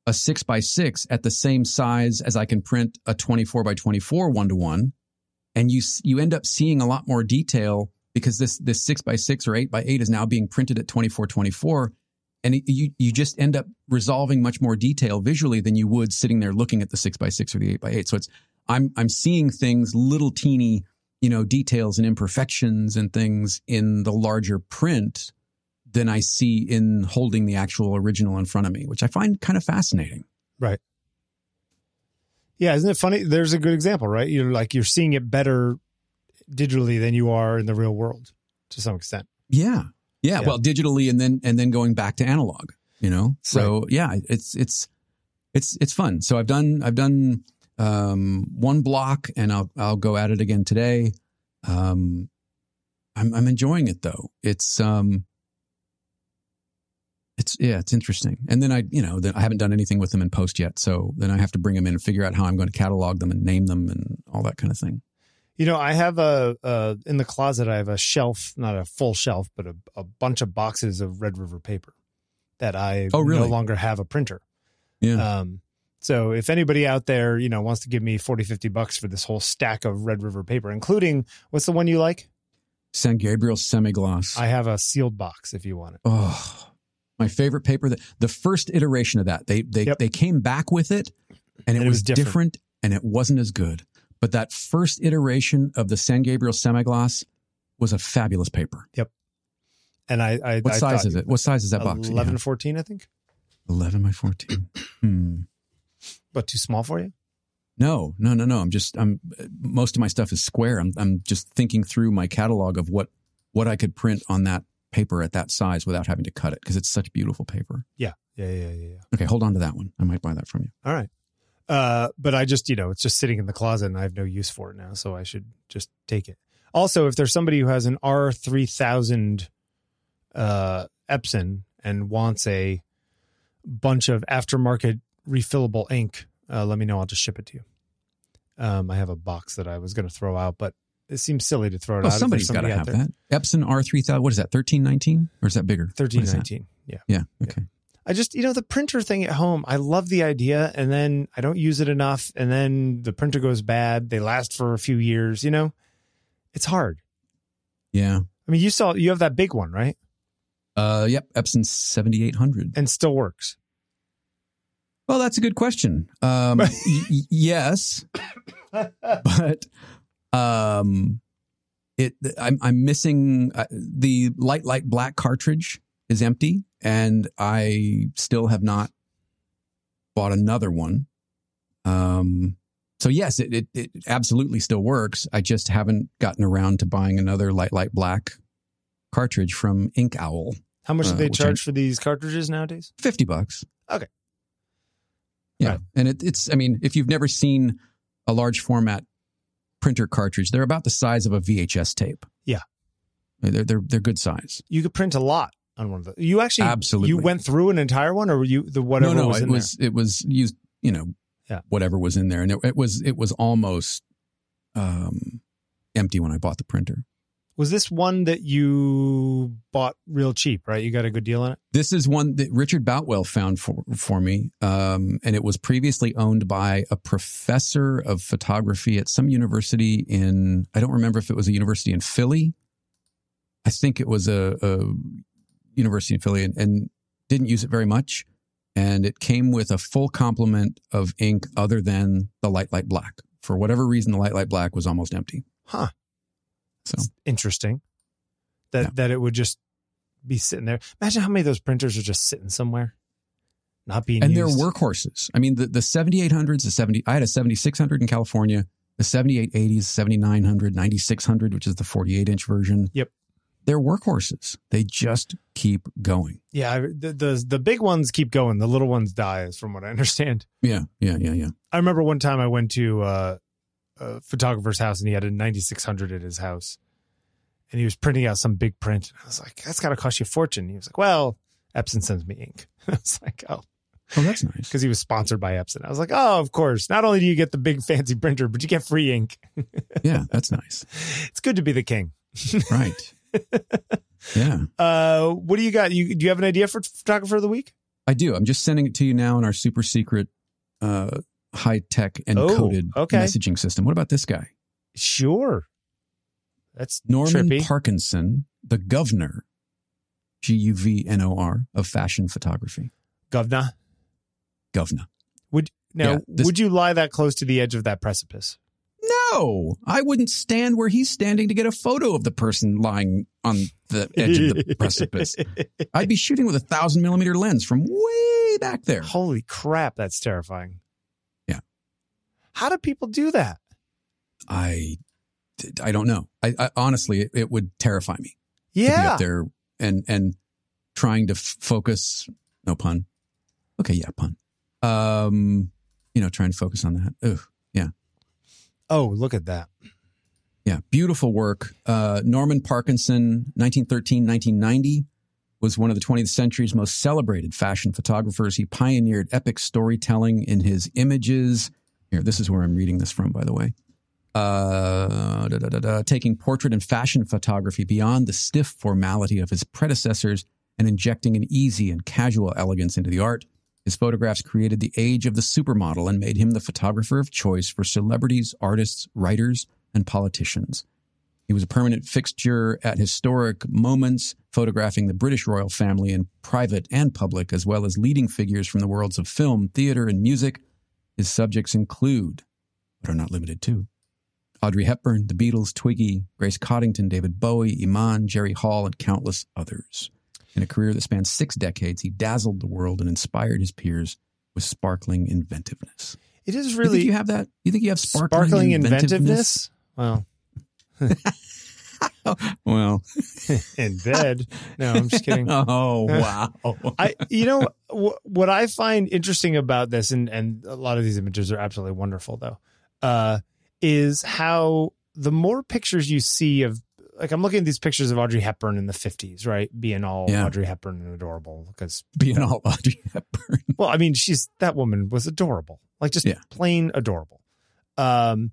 a six by six at the same size as I can print a 24 by 24 one to one. And you, you end up seeing a lot more detail because this, this six by six or eight by eight is now being printed at 24, 24. And you, you just end up resolving much more detail visually than you would sitting there looking at the six by six or the eight by eight. So it's, I'm, I'm seeing things, little teeny, you know, details and imperfections and things in the larger print than I see in holding the actual original in front of me, which I find kind of fascinating. Right. Yeah, isn't it funny? There's a good example, right? You're like you're seeing it better digitally than you are in the real world to some extent. Yeah. Yeah. Yeah. Well, digitally and then, and then going back to analog, you know? So yeah, it's, it's, it's, it's fun. So I've done, I've done, um, one block, and I'll I'll go at it again today. Um, I'm I'm enjoying it though. It's um, it's yeah, it's interesting. And then I you know then I haven't done anything with them in post yet, so then I have to bring them in and figure out how I'm going to catalog them and name them and all that kind of thing. You know, I have a, a in the closet. I have a shelf, not a full shelf, but a, a bunch of boxes of Red River paper that I Oh, really? no longer have a printer. Yeah. Um, so if anybody out there, you know, wants to give me 40, 50 bucks for this whole stack of Red River paper, including what's the one you like? San Gabriel semi-gloss. I have a sealed box if you want it. Oh, my favorite paper. That the first iteration of that, they they Yep. they came back with it, and it, And it was, was different. different. and it wasn't as good. But that first iteration of the San Gabriel semi-gloss was a fabulous paper. Yep and I, I What I size is it? What size is that box? 11, have? 14, I think. 11 by 14. hmm. But too small for you? No, no, no, no. I'm just I'm most of my stuff is square. I'm I'm just thinking through my catalog of what what I could print on that paper at that size without having to cut it because it's such beautiful paper. Yeah. Yeah, yeah, yeah, yeah. Okay, hold on to that one. I might buy that from you. All right. Uh, but I just, you know, it's just sitting in the closet and I have no use for it now. So I should just take it. Also, if there's somebody who has an R3000 uh, Epson and wants a bunch of aftermarket refillable ink, uh, let me know. I'll just ship it to you. Um, I have a box that I was going to throw out, but it seems silly to throw it Well, out. somebody's there's got to have that. Epson R3000. What is that? 1319 or is that bigger? What is that? 1319. Yeah. Yeah. Okay. I just, you know, the printer thing at home, I love the idea and then I don't use it enough and then the printer goes bad. They last for a few years, you know? It's hard. Yeah. I mean, you saw, you have that big one, right? Uh. Yep. Epson 7800. And still works. Well, that's a good question. Um. y- yes, but um, it. I'm I'm missing uh, the light light black cartridge is empty, and I still have not bought another one. Um. So yes, it, it it absolutely still works. I just haven't gotten around to buying another light light black cartridge from Ink Owl. How much do Uh, they which I- charge for these cartridges nowadays? Fifty bucks. Okay. Yeah, Right. and it, it's. I mean, if you've never seen a large format printer cartridge, they're about the size of a VHS tape. Yeah. they're they're they're good size. You could print a lot on one of those. You actually, Absolutely. you went through an entire one or were you the whatever no, no, was it was it was used. You know, Yeah. whatever was in there, and it, it was it was almost um, empty when I bought the printer. Was this one that you bought real cheap, right? You got a good deal on it? This is one that Richard Boutwell found for for me, um, and it was previously owned by a professor of photography at some university in. I don't remember if it was a university in Philly. I think it was a, a university in Philly, and, and didn't use it very much. And it came with a full complement of ink, other than the light light black. For whatever reason, the light light black was almost empty. Huh. So Interesting. That, Yeah. that it would just be sitting there. Imagine how many of those printers are just sitting somewhere, not being and used. they're workhorses. I mean, the, the 7800s, the 70, I had a 7600 in California, the 7880s, 7900, 9600, which is the 48 inch version. Yep. They're workhorses. They just keep going. Yeah, the, the the big ones keep going. The little ones die, is from what I understand. Yeah. Yeah. Yeah. Yeah. I remember one time I went to uh, a photographer's house and he had a 9600 at his house, and he was printing out some big print. And I was like, "That's got to cost you a fortune." He was like, "Well, Epson sends me ink." I was like, "Oh," Oh, that's nice. because he was sponsored by Epson. I was like, "Oh, of course. Not only do you get the big fancy printer, but you get free ink. Yeah. That's nice. it's good to be the king." Right. Yeah. Uh, what do you got? You do you have an idea for photographer of the week? I do. I'm just sending it to you now in our super secret, uh, high tech encoded Oh, okay. messaging system. What about this guy? Sure. That's Norman trippy. Parkinson, the governor, G U V N O R, of fashion photography. Governor. Governor. Would Now, Yeah, this- would you lie that close to the edge of that precipice? No, I wouldn't stand where he's standing to get a photo of the person lying on the edge of the precipice. I'd be shooting with a thousand millimeter lens from way back there. Holy crap, that's terrifying. How do people do that? I, I don't know. I, I honestly, it, it would terrify me to Yeah. up there and and trying to f- focus. No pun. Okay, yeah, pun. Um, you know, trying to focus on that. Ugh, Yeah. Oh, look at that. Yeah, beautiful work. Uh, Norman Parkinson, 1913, 1990, was one of the 20th century's most celebrated fashion photographers. He pioneered epic storytelling in his images. Here, this is where I'm reading this from, by the way. Uh, da, da, da, taking portrait and fashion photography beyond the stiff formality of his predecessors and injecting an easy and casual elegance into the art. His photographs created the age of the supermodel and made him the photographer of choice for celebrities, artists, writers, and politicians. He was a permanent fixture at historic moments, photographing the British royal family in private and public, as well as leading figures from the worlds of film, theater, and music. His subjects include, but are not limited to, Audrey Hepburn, the Beatles, Twiggy, Grace Coddington, David Bowie, Iman, Jerry Hall, and countless others. In a career that spans six decades, he dazzled the world and inspired his peers with sparkling inventiveness. It is You really think you have that? You think you have sparkling, sparkling inventiveness? inventiveness. Well, Well, in bed. No, I'm just kidding. oh wow! I, you know, wh- what I find interesting about this, and and a lot of these images are absolutely wonderful, though, uh, is how the more pictures you see of, like, I'm looking at these pictures of Audrey Hepburn in the 50s, right, being all Yeah. Audrey Hepburn and adorable, because, Being all Audrey Hepburn. well, I mean, she's that woman was adorable, like just Yeah. plain adorable. Um,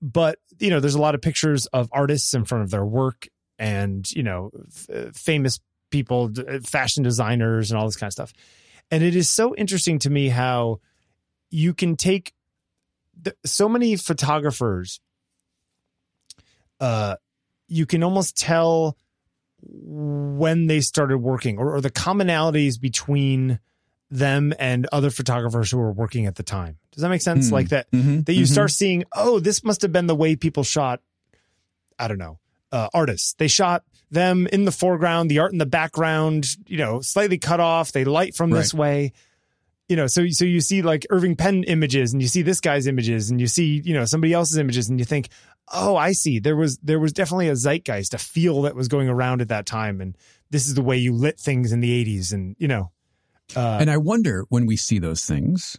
but you know, there's a lot of pictures of artists in front of their work, and you know, f- famous people, uh, fashion designers, and all this kind of stuff. And it is so interesting to me how you can take the, so many photographers. Uh, you can almost tell when they started working, or, or the commonalities between them and other photographers who were working at the time. Does that make sense? Hmm. Like that Mhm, that you mhm. start seeing, oh, this must have been the way people shot, I don't know, uh, artists. They shot them in the foreground, the art in the background, you know, slightly cut off. They light from this way. You know, so so you see like Irving Penn images and you see this guy's images and you see, you know, somebody else's images and you think, oh, I see. There was there was definitely a zeitgeist, a feel that was going around at that time. And this is the way you lit things in the 80s. And, you know, uh, And I wonder when we see those things,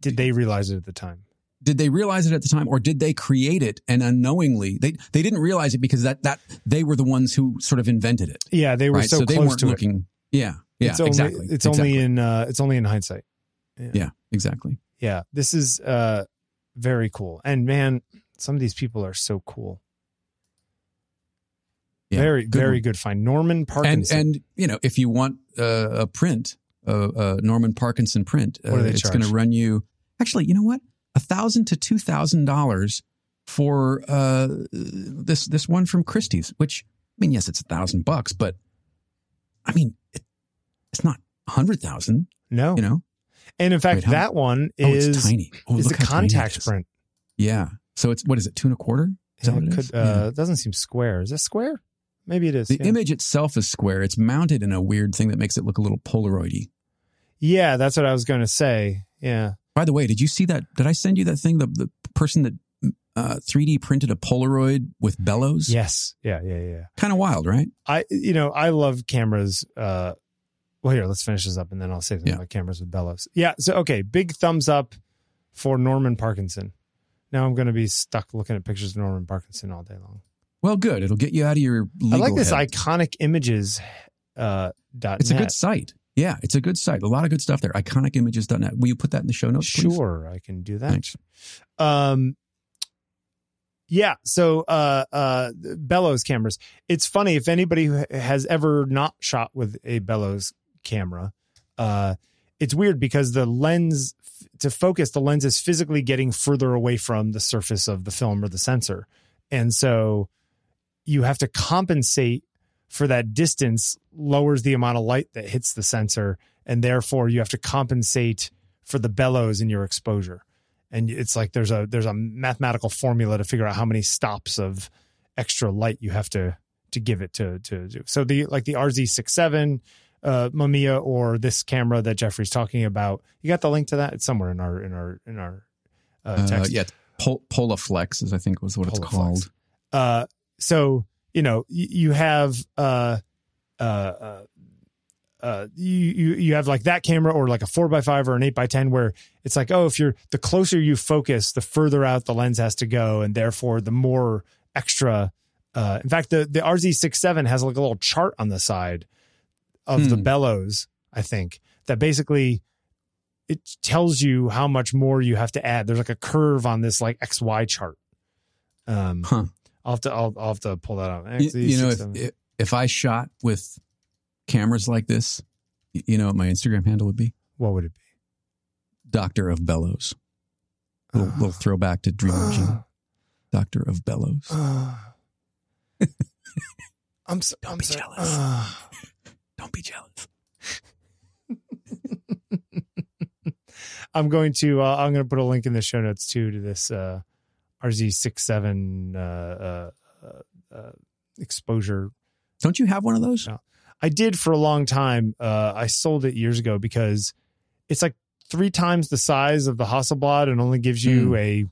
did they realize it at the time? did they realize it at the time, or did they create it and unknowingly they they didn't realize it because that that they were the ones who sort of invented it, Yeah, they were right? so, they close weren't to it. looking. Yeah, yeah, it's only, exactly. It's exactly. only in uh, it's only in hindsight. yeah, exactly. Yeah, this is uh very cool. And man, some of these people are so cool. Yeah, very good very one. good find. Norman And Parkinson. and you know if you want uh, a print, uh, uh, Norman Parkinson print, uh, What do they it's going to run you. Actually, you know what? A thousand to two thousand dollars for uh, this this one from Christie's. Which I mean, yes, it's a thousand bucks, but I mean, it, it's not a hundred thousand. no. You know, and in fact, Wait, that one oh, is it's tiny. Oh, is a contact print. Yeah. So it's what is it? Two and a quarter? Is that Yeah, it could, uh, Yeah. doesn't seem square. Is it square? Maybe it is. The yeah. image itself is square. It's mounted in a weird thing that makes it look a little Polaroidy. Yeah, that's what I was going to say. Yeah. By the way, did you see that? Did I send you that thing? The the person that uh, 3D printed a Polaroid with bellows. Yes. Yeah. Yeah. Yeah. Kind of wild, right? I you know I love cameras. Uh, well, here let's finish this up and then I'll say something Yeah. about cameras with bellows. Yeah. So okay, big thumbs up for Norman Parkinson. Now I'm going to be stuck looking at pictures of Norman Parkinson all day long. Well, good. It'll get you out of your. I like this head. iconic images. Uh, dot It's a good site. Yeah, it's a good site. A lot of good stuff there. Iconicimages.net. Will you put that in the show notes, please? Sure, I can do that. Thanks. Um, yeah. So, uh, uh, bellows cameras. It's funny if anybody has ever not shot with a bellows camera, uh, it's weird because the lens to focus, the lens is physically getting further away from the surface of the film or the sensor, and so you have to compensate for that distance. Lowers the amount of light that hits the sensor, and therefore you have to compensate for the bellows in your exposure and it's like there's a there's a mathematical formula to figure out how many stops of extra light you have to to give it to to do. So the like the RZ67 uh Mamiya or this camera that Jeffrey's talking about, you got the link to that? It's somewhere in our in our in our uh, Uh, text. yeah, Pol- Polaflex is I think was what it's called. Uh so, you know, you have uh uh uh uh, you, you you have like that camera or like a four by five or an eight by ten where it's like oh if you're the closer you focus the further out the lens has to go and therefore the more extra uh, in fact the the RZ67 has like a little chart on the side of the Hmm. bellows I think that basically it tells you how much more you have to add there's like a curve on this like XY chart um Huh. I'll have to I'll, I'll have to pull that out You, you know, if, if if I shot with cameras like this, you know what my Instagram handle would be? what would it be Doctor of Bellows. Little, little throwback to Dream Machine. Doctor of Bellows. I'm so, Don't I'm be so- jealous. uh, Don't be jealous. I'm going to uh, I'm going to put a link in the show notes too to this uh, RZ67 uh, uh, uh, uh, exposure. Don't you have one of those? No. I did for a long time. Uh, I sold it years ago because it's like three times the size of the Hasselblad and only gives you Mm. a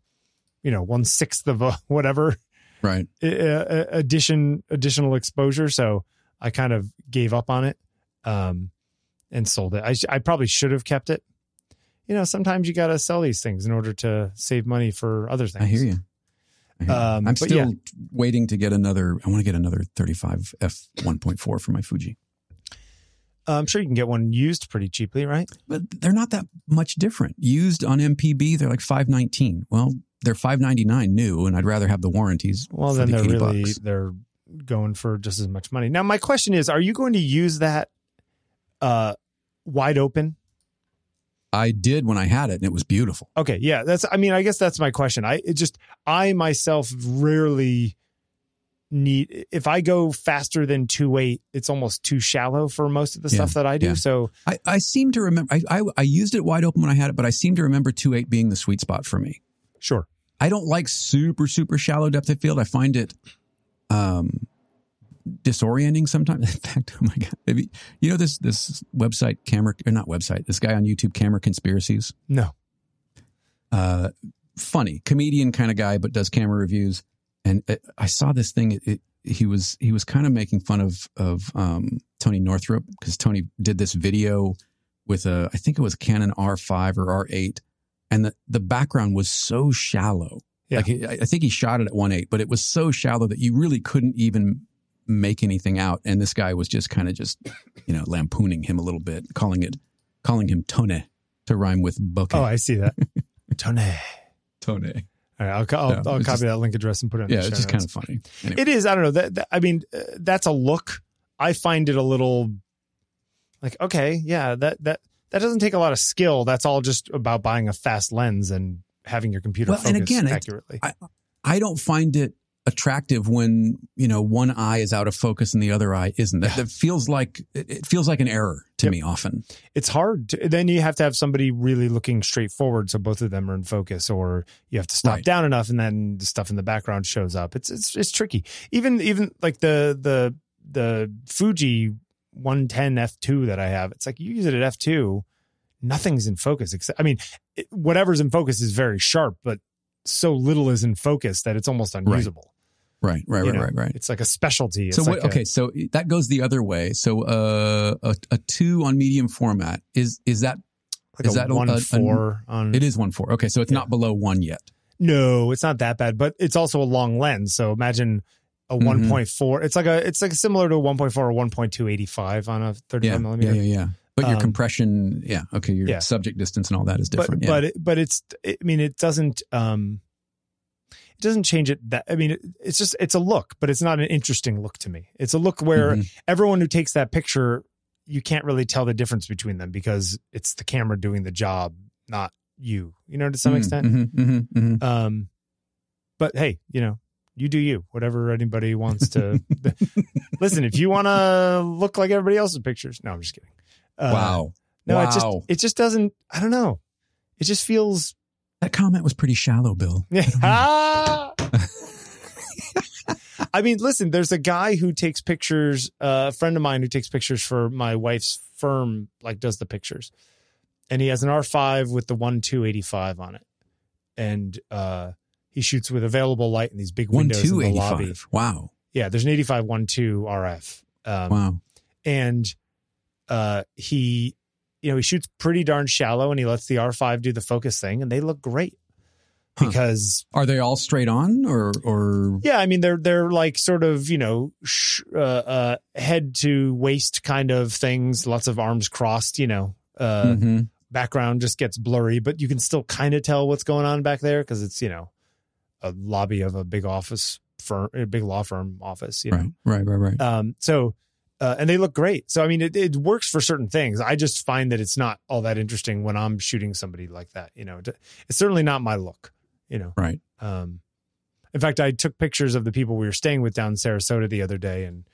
you know one sixth of a whatever Right. addition additional exposure so i kind of gave up on it um and sold it i, I probably should have kept it you know sometimes you got to sell these things in order to save money for other things I hear you. I hear you. Um, I'm still yeah. waiting to get another. I want to get another 35 f 1.4 for my Fuji, Uh, i'm sure you can get one used pretty cheaply right but they're not that much different. Used on MPB, they're like 519. Well, they're 599 new, and I'd rather have the warranties. well then the they're really bucks. they're going for just as much money now my question is are you going to use that uh wide open I did when I had it, and it was beautiful. Okay, yeah, that's. I mean, I guess that's my question. I it just I myself rarely need if I go faster than two eight, it's almost too shallow for most of the Yeah, stuff that I do. yeah. So I, I seem to remember. I, I I used it wide open when I had it, but I seem to remember 2.8 being the sweet spot for me. sure, I don't like super super shallow depth of field. I find it um disorienting sometimes. In fact, oh my god, maybe you know this this website camera or not website. This guy on YouTube, Camera Conspiracies. no, Uh, funny comedian kind of guy, but does camera reviews. And it, I saw this thing. It, it, he was he was kind of making fun of of um, Tony Northrup because Tony did this video with a I think it was Canon R5 or R8, and the the background was so shallow. Yeah. Like I I think he shot it at 1.8, but it was so shallow that you really couldn't even make anything out. And this guy was just kind of just you know lampooning him a little bit, calling it calling him Toneh to rhyme with bokeh. oh, I see that. Toneh. Toneh. All right, I'll, I'll, Yeah, I'll copy just- that link address and put it. In Yeah, the it's show just kind of funny. Anyway. It is. I don't know. That, that- I mean, uh, that's a look. I find it a little like okay, yeah. That that that doesn't take a lot of skill. That's all just about buying a fast lens and having your computer Well, focus and again, it- accurately. I don't find it attractive when you know one eye is out of focus and the other eye isn't. That, that feels like it it feels like an error to Yep. me often. it's hard. To, then you have to have somebody really looking straight forward, so both of them are in focus, or you have to stop Right. down enough, and then the stuff in the background shows up. It's it's it's tricky. Even even like the the the Fuji 110 f2 that I have, it's like you use it at f2, nothing's in focus except. I mean, it, whatever's in focus is very sharp, but so little is in focus that it's almost unusable. Right, right, right, know? right, right. It's like a specialty. It's So like what, a- okay, so that goes the other way. So uh, a a two on medium format is is that like is a that one a- a- four on it is one four. Okay, so it's Yeah. not below one yet. No, it's not that bad, but it's also a long lens. So imagine a Mhm. 1.4. It's like a it's like similar to a 1.4 or 1.285 on a 35 Yeah, millimeter. yeah, yeah, yeah. But your Um, compression, yeah, okay, your yeah. subject distance and all that is different. But yeah. but it, but it's I mean it doesn't um it doesn't change it that I mean it's just it's a look, but it's not an interesting look to me. It's a look where Mhm. everyone who takes that picture you can't really tell the difference between them because it's the camera doing the job, not you. You know to some Mhm, extent. mhm, mhm, mhm. Um, but hey, you know, you do you. Whatever anybody wants to listen. If you want to look like everybody else's pictures, no, I'm just kidding. Uh, wow, No, it just it just doesn't. I don't know. It just feels. That comment was pretty shallow, Bill. Ah! I mean, listen. There's a guy who takes pictures. Uh, a friend of mine who takes pictures for my wife's firm, like does the pictures, and he has an R5 with the one two eighty five on it, and uh, he shoots with available light in these big windows in the lobby. Wow, Yeah, there's an 85 1.2 RF. Um, wow. And uh, he, you know, he shoots pretty darn shallow, and he lets the R5 do the focus thing, and they look great Huh. because Are they all straight on or or yeah, I mean they're they're like sort of you know sh- uh, uh, head to waist kind of things, lots of arms crossed, you know. Uh, Mhm. Background just gets blurry, but you can still kind of tell what's going on back there because it's you know a lobby of a big office firm, a big law firm office, you know. right, right, right, right. Um, so, uh, and they look great. So, I mean, it, it works for certain things. I just find that it's not all that interesting when I'm shooting somebody like that. You know, it's certainly not my look. You know, Right. Um, in fact, I took pictures of the people we were staying with down in Sarasota the other day, and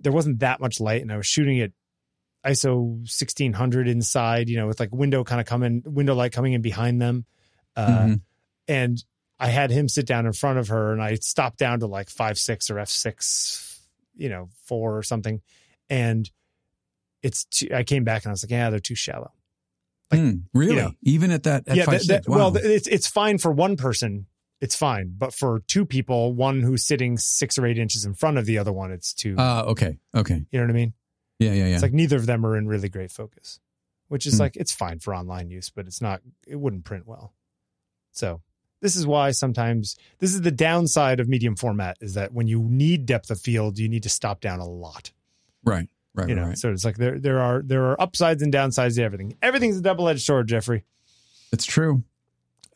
there wasn't that much light, and I was shooting it ISO 1600 inside. You know, with like window kind of coming, window light coming in behind them. Uh, Mhm. and I had him sit down in front of her and I stopped down to like five, six or F six, you know, four or something. And it's too, I came back and I was like, yeah, they're too shallow. like, Hmm, really? you know. Even at that at yeah. that- that- Well, it's, it's fine for one person. It's fine. But for two people, one who's sitting six or eight inches in front of the other one, it's too, uh, okay, okay, you know what I mean? yeah, yeah, yeah. It's like neither of them are in really great focus, which is Hmm. like, it's fine for online use, but it's not, it wouldn't print well. So this is why sometimes this is the downside of medium format is that when you need depth of field, you need to stop down a lot. right, right, You know, right. so it's like there there are there are upsides and downsides to everything. Everything's a double edged sword, Jeffrey. It's true.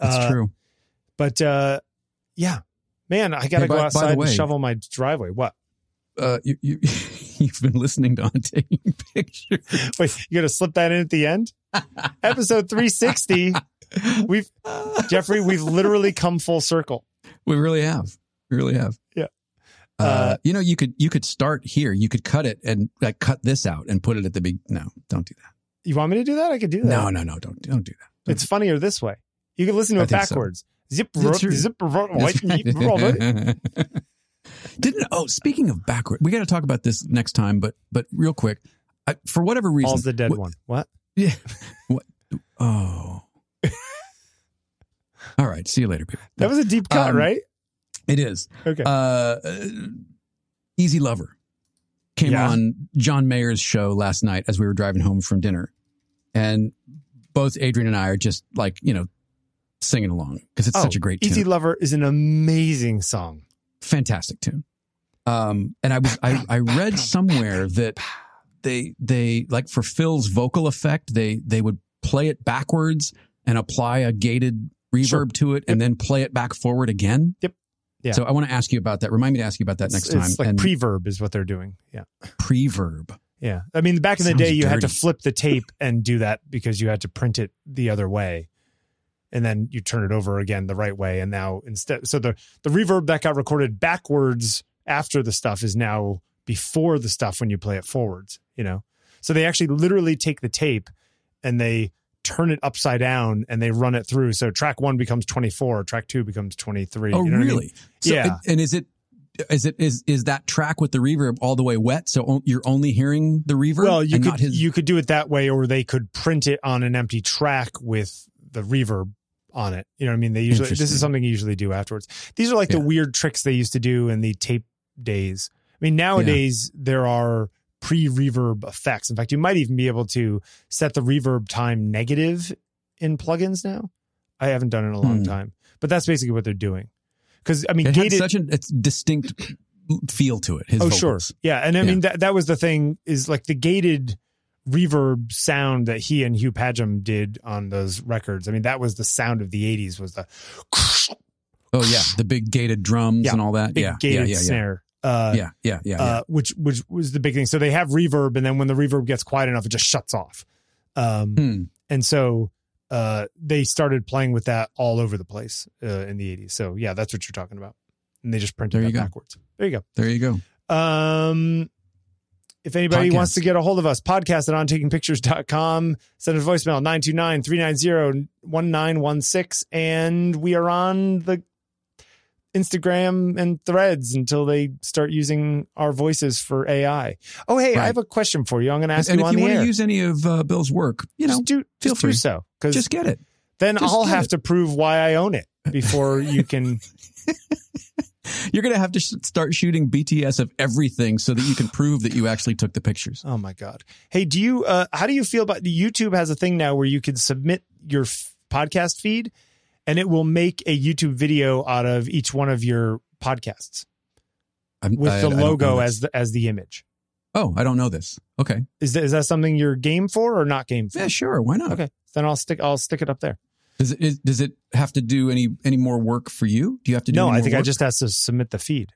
It's Uh, true. But uh, yeah, man, I got to Hey, by- go outside and shovel my driveway. What? Uh, you, you you've been listening to on taking pictures. Wait, you got to slip that in at the end? Episode three sixty. We've Jeffrey, we've literally come full circle. We really have. We really have. Yeah. Uh, Uh, you know, you could you could start here. You could cut it and like cut this out and put it at the big. No, don't do that. You want me to do that? I could do that. No, no, no. Don't don't do that. It's funnier this way. You can listen to it think so. backwards. Zip, true. zip, That's right. Didn't oh speaking of backward, we got to talk about this next time. But but real quick, I, for whatever reason, Paul's the dead wh- one. What? Yeah. what? Oh. All right. See you later, people. That was a deep cut, Um, right? It is. Okay. Uh, Easy Lover came Yeah. on John Mayer's show last night as we were driving home from dinner, and both Adrian and I are just like you know singing along because it's such a great tune. Oh, Easy Lover is an amazing song. fantastic tune. Um, and I was I, I read somewhere that they they like for Phil's vocal effect they they would play it backwards and apply a gated reverb Sure. to it and then play it back forward again. Yep. Yeah. So I want to ask you about that. Remind me to ask you about that next It's, time. it's like and preverb is what they're doing. Yeah. preverb. Yeah. I mean, back in the Sounds day, you had to flip the tape and do that because you had to print it the other way. And then you turn it over again the right way. And now instead, so the, the reverb that got recorded backwards after the stuff is now before the stuff when you play it forwards, you know? So they actually literally take the tape and they turn it upside down and they run it through. So track one becomes 24, track two becomes 23. Oh, you know what I mean? really? So, Yeah. and- And is it is it is is that track with the reverb all the way wet? So you're only hearing the reverb. Well, you and could not his. you could do it that way, or they could print it on an empty track with the reverb on it. You know what I mean? They usually this is something you usually do afterwards. These are like the weird tricks they used to do in the tape days. I mean, nowadays there are pre-reverb effects. In fact, you might even be able to set the reverb time negative in plugins now. I haven't done it in a long Hmm. time, but that's basically what they're doing. Because I mean, it gated. such a it's distinct feel to it. His oh vocals. sure yeah and i Yeah. mean that that was the thing is like the gated reverb sound that he and hugh padgham did on those records i mean that was the sound of the 80s was the Oh yeah, the big gated drums Yeah, and all that. yeah, gated yeah, yeah, snare uh, yeah, yeah, yeah, yeah. uh, which which was the big thing so they have reverb and then when the reverb gets quiet enough it just shuts off um, Hmm. and so uh, they started playing with that all over the place uh, in the 80s so yeah that's what you're talking about and they just printed There that you go. backwards there you go There you go. Um, if anybody Podcast. wants to get a hold of us, podcast at ontakingpictures.com. Send a voicemail 929-390-1916. And we are on the Instagram and threads until they start using our voices for AI. Oh, hey, I have a question for you. I'm going to ask and you if on you want to use any of uh, Bill's work, you know, just do, feel just do free. so. Because just get it. then just I'll have it. to prove why I own it before you can You're going to have to sh- start shooting BTS of everything so that you can prove that you actually took the pictures. Oh my god. Hey, do you? Uh, how do you feel about YouTube? Has a thing now where you can submit your f- podcast feed, and it will make a YouTube video out of each one of your podcasts I'm, with I- the I logo as the as the image. Oh, I don't know this. Okay. Is that, is that something you're game for or not game for? Yeah, sure. Why not? Okay, then I'll stick I'll stick it up there. Does it is, does it have to do any any more work for you? Do you have to do No, I think I just has to submit the feed.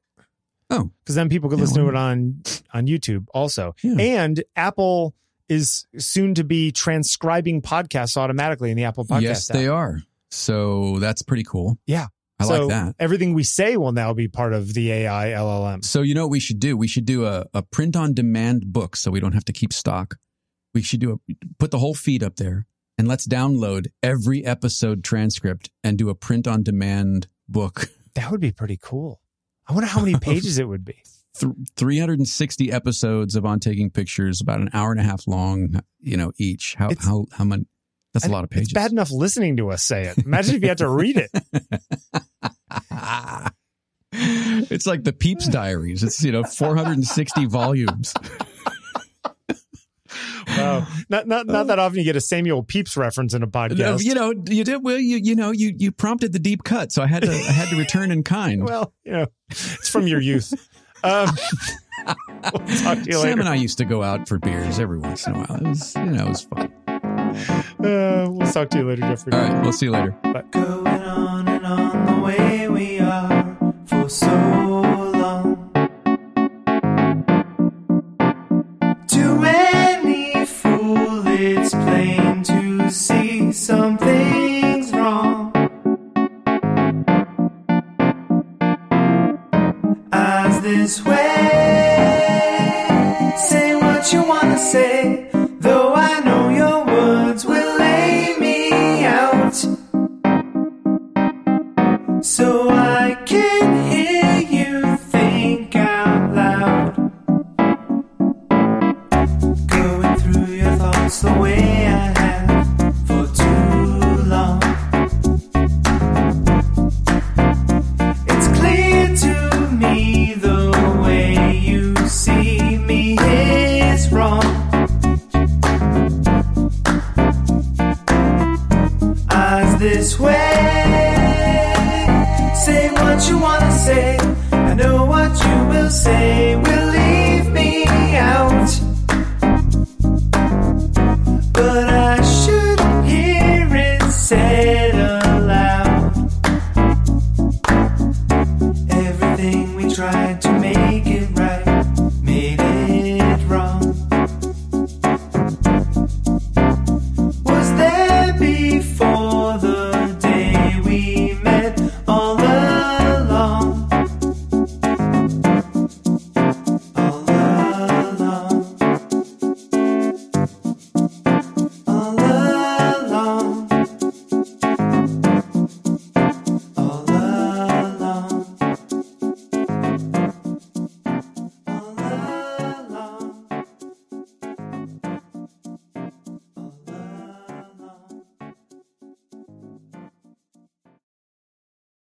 Oh. because then people could Yeah, listen to it on on YouTube also. Yeah. And Apple is soon to be transcribing podcasts automatically in the Apple Podcast. Yes, app. they are. So that's pretty cool. Yeah. I so like that. Everything we say will now be part of the AI LLM. So you know what we should do? We should do a, a print on demand book so we don't have to keep stock. We should do a put the whole feed up there and let's download every episode transcript and do a print on demand book. That would be pretty cool. I wonder how many pages it would be. 360 episodes of on taking pictures, about an hour and a half long, you know, each. How It's- how how many? That's a lot of pages. It's bad enough listening to us say it. Imagine if you had to read it. it's like the Pepys Diaries. It's you know 460 volumes. Wow. Not not not that often you get a Samuel Pepys reference in a podcast. You know, you did well. You you know, you you prompted the deep cut, so I had to I had to return in kind. well, you know, it's from your youth. Um, we'll you Sam and I used to go out for beers every once in a while. It was you know it was fun. Uh, we'll talk to you later, Jeffrey. All right, we'll see you later. Bye. Going on and on the way we are for so long. To any fool, it's plain to see something's wrong. As this way, say what you wanna say,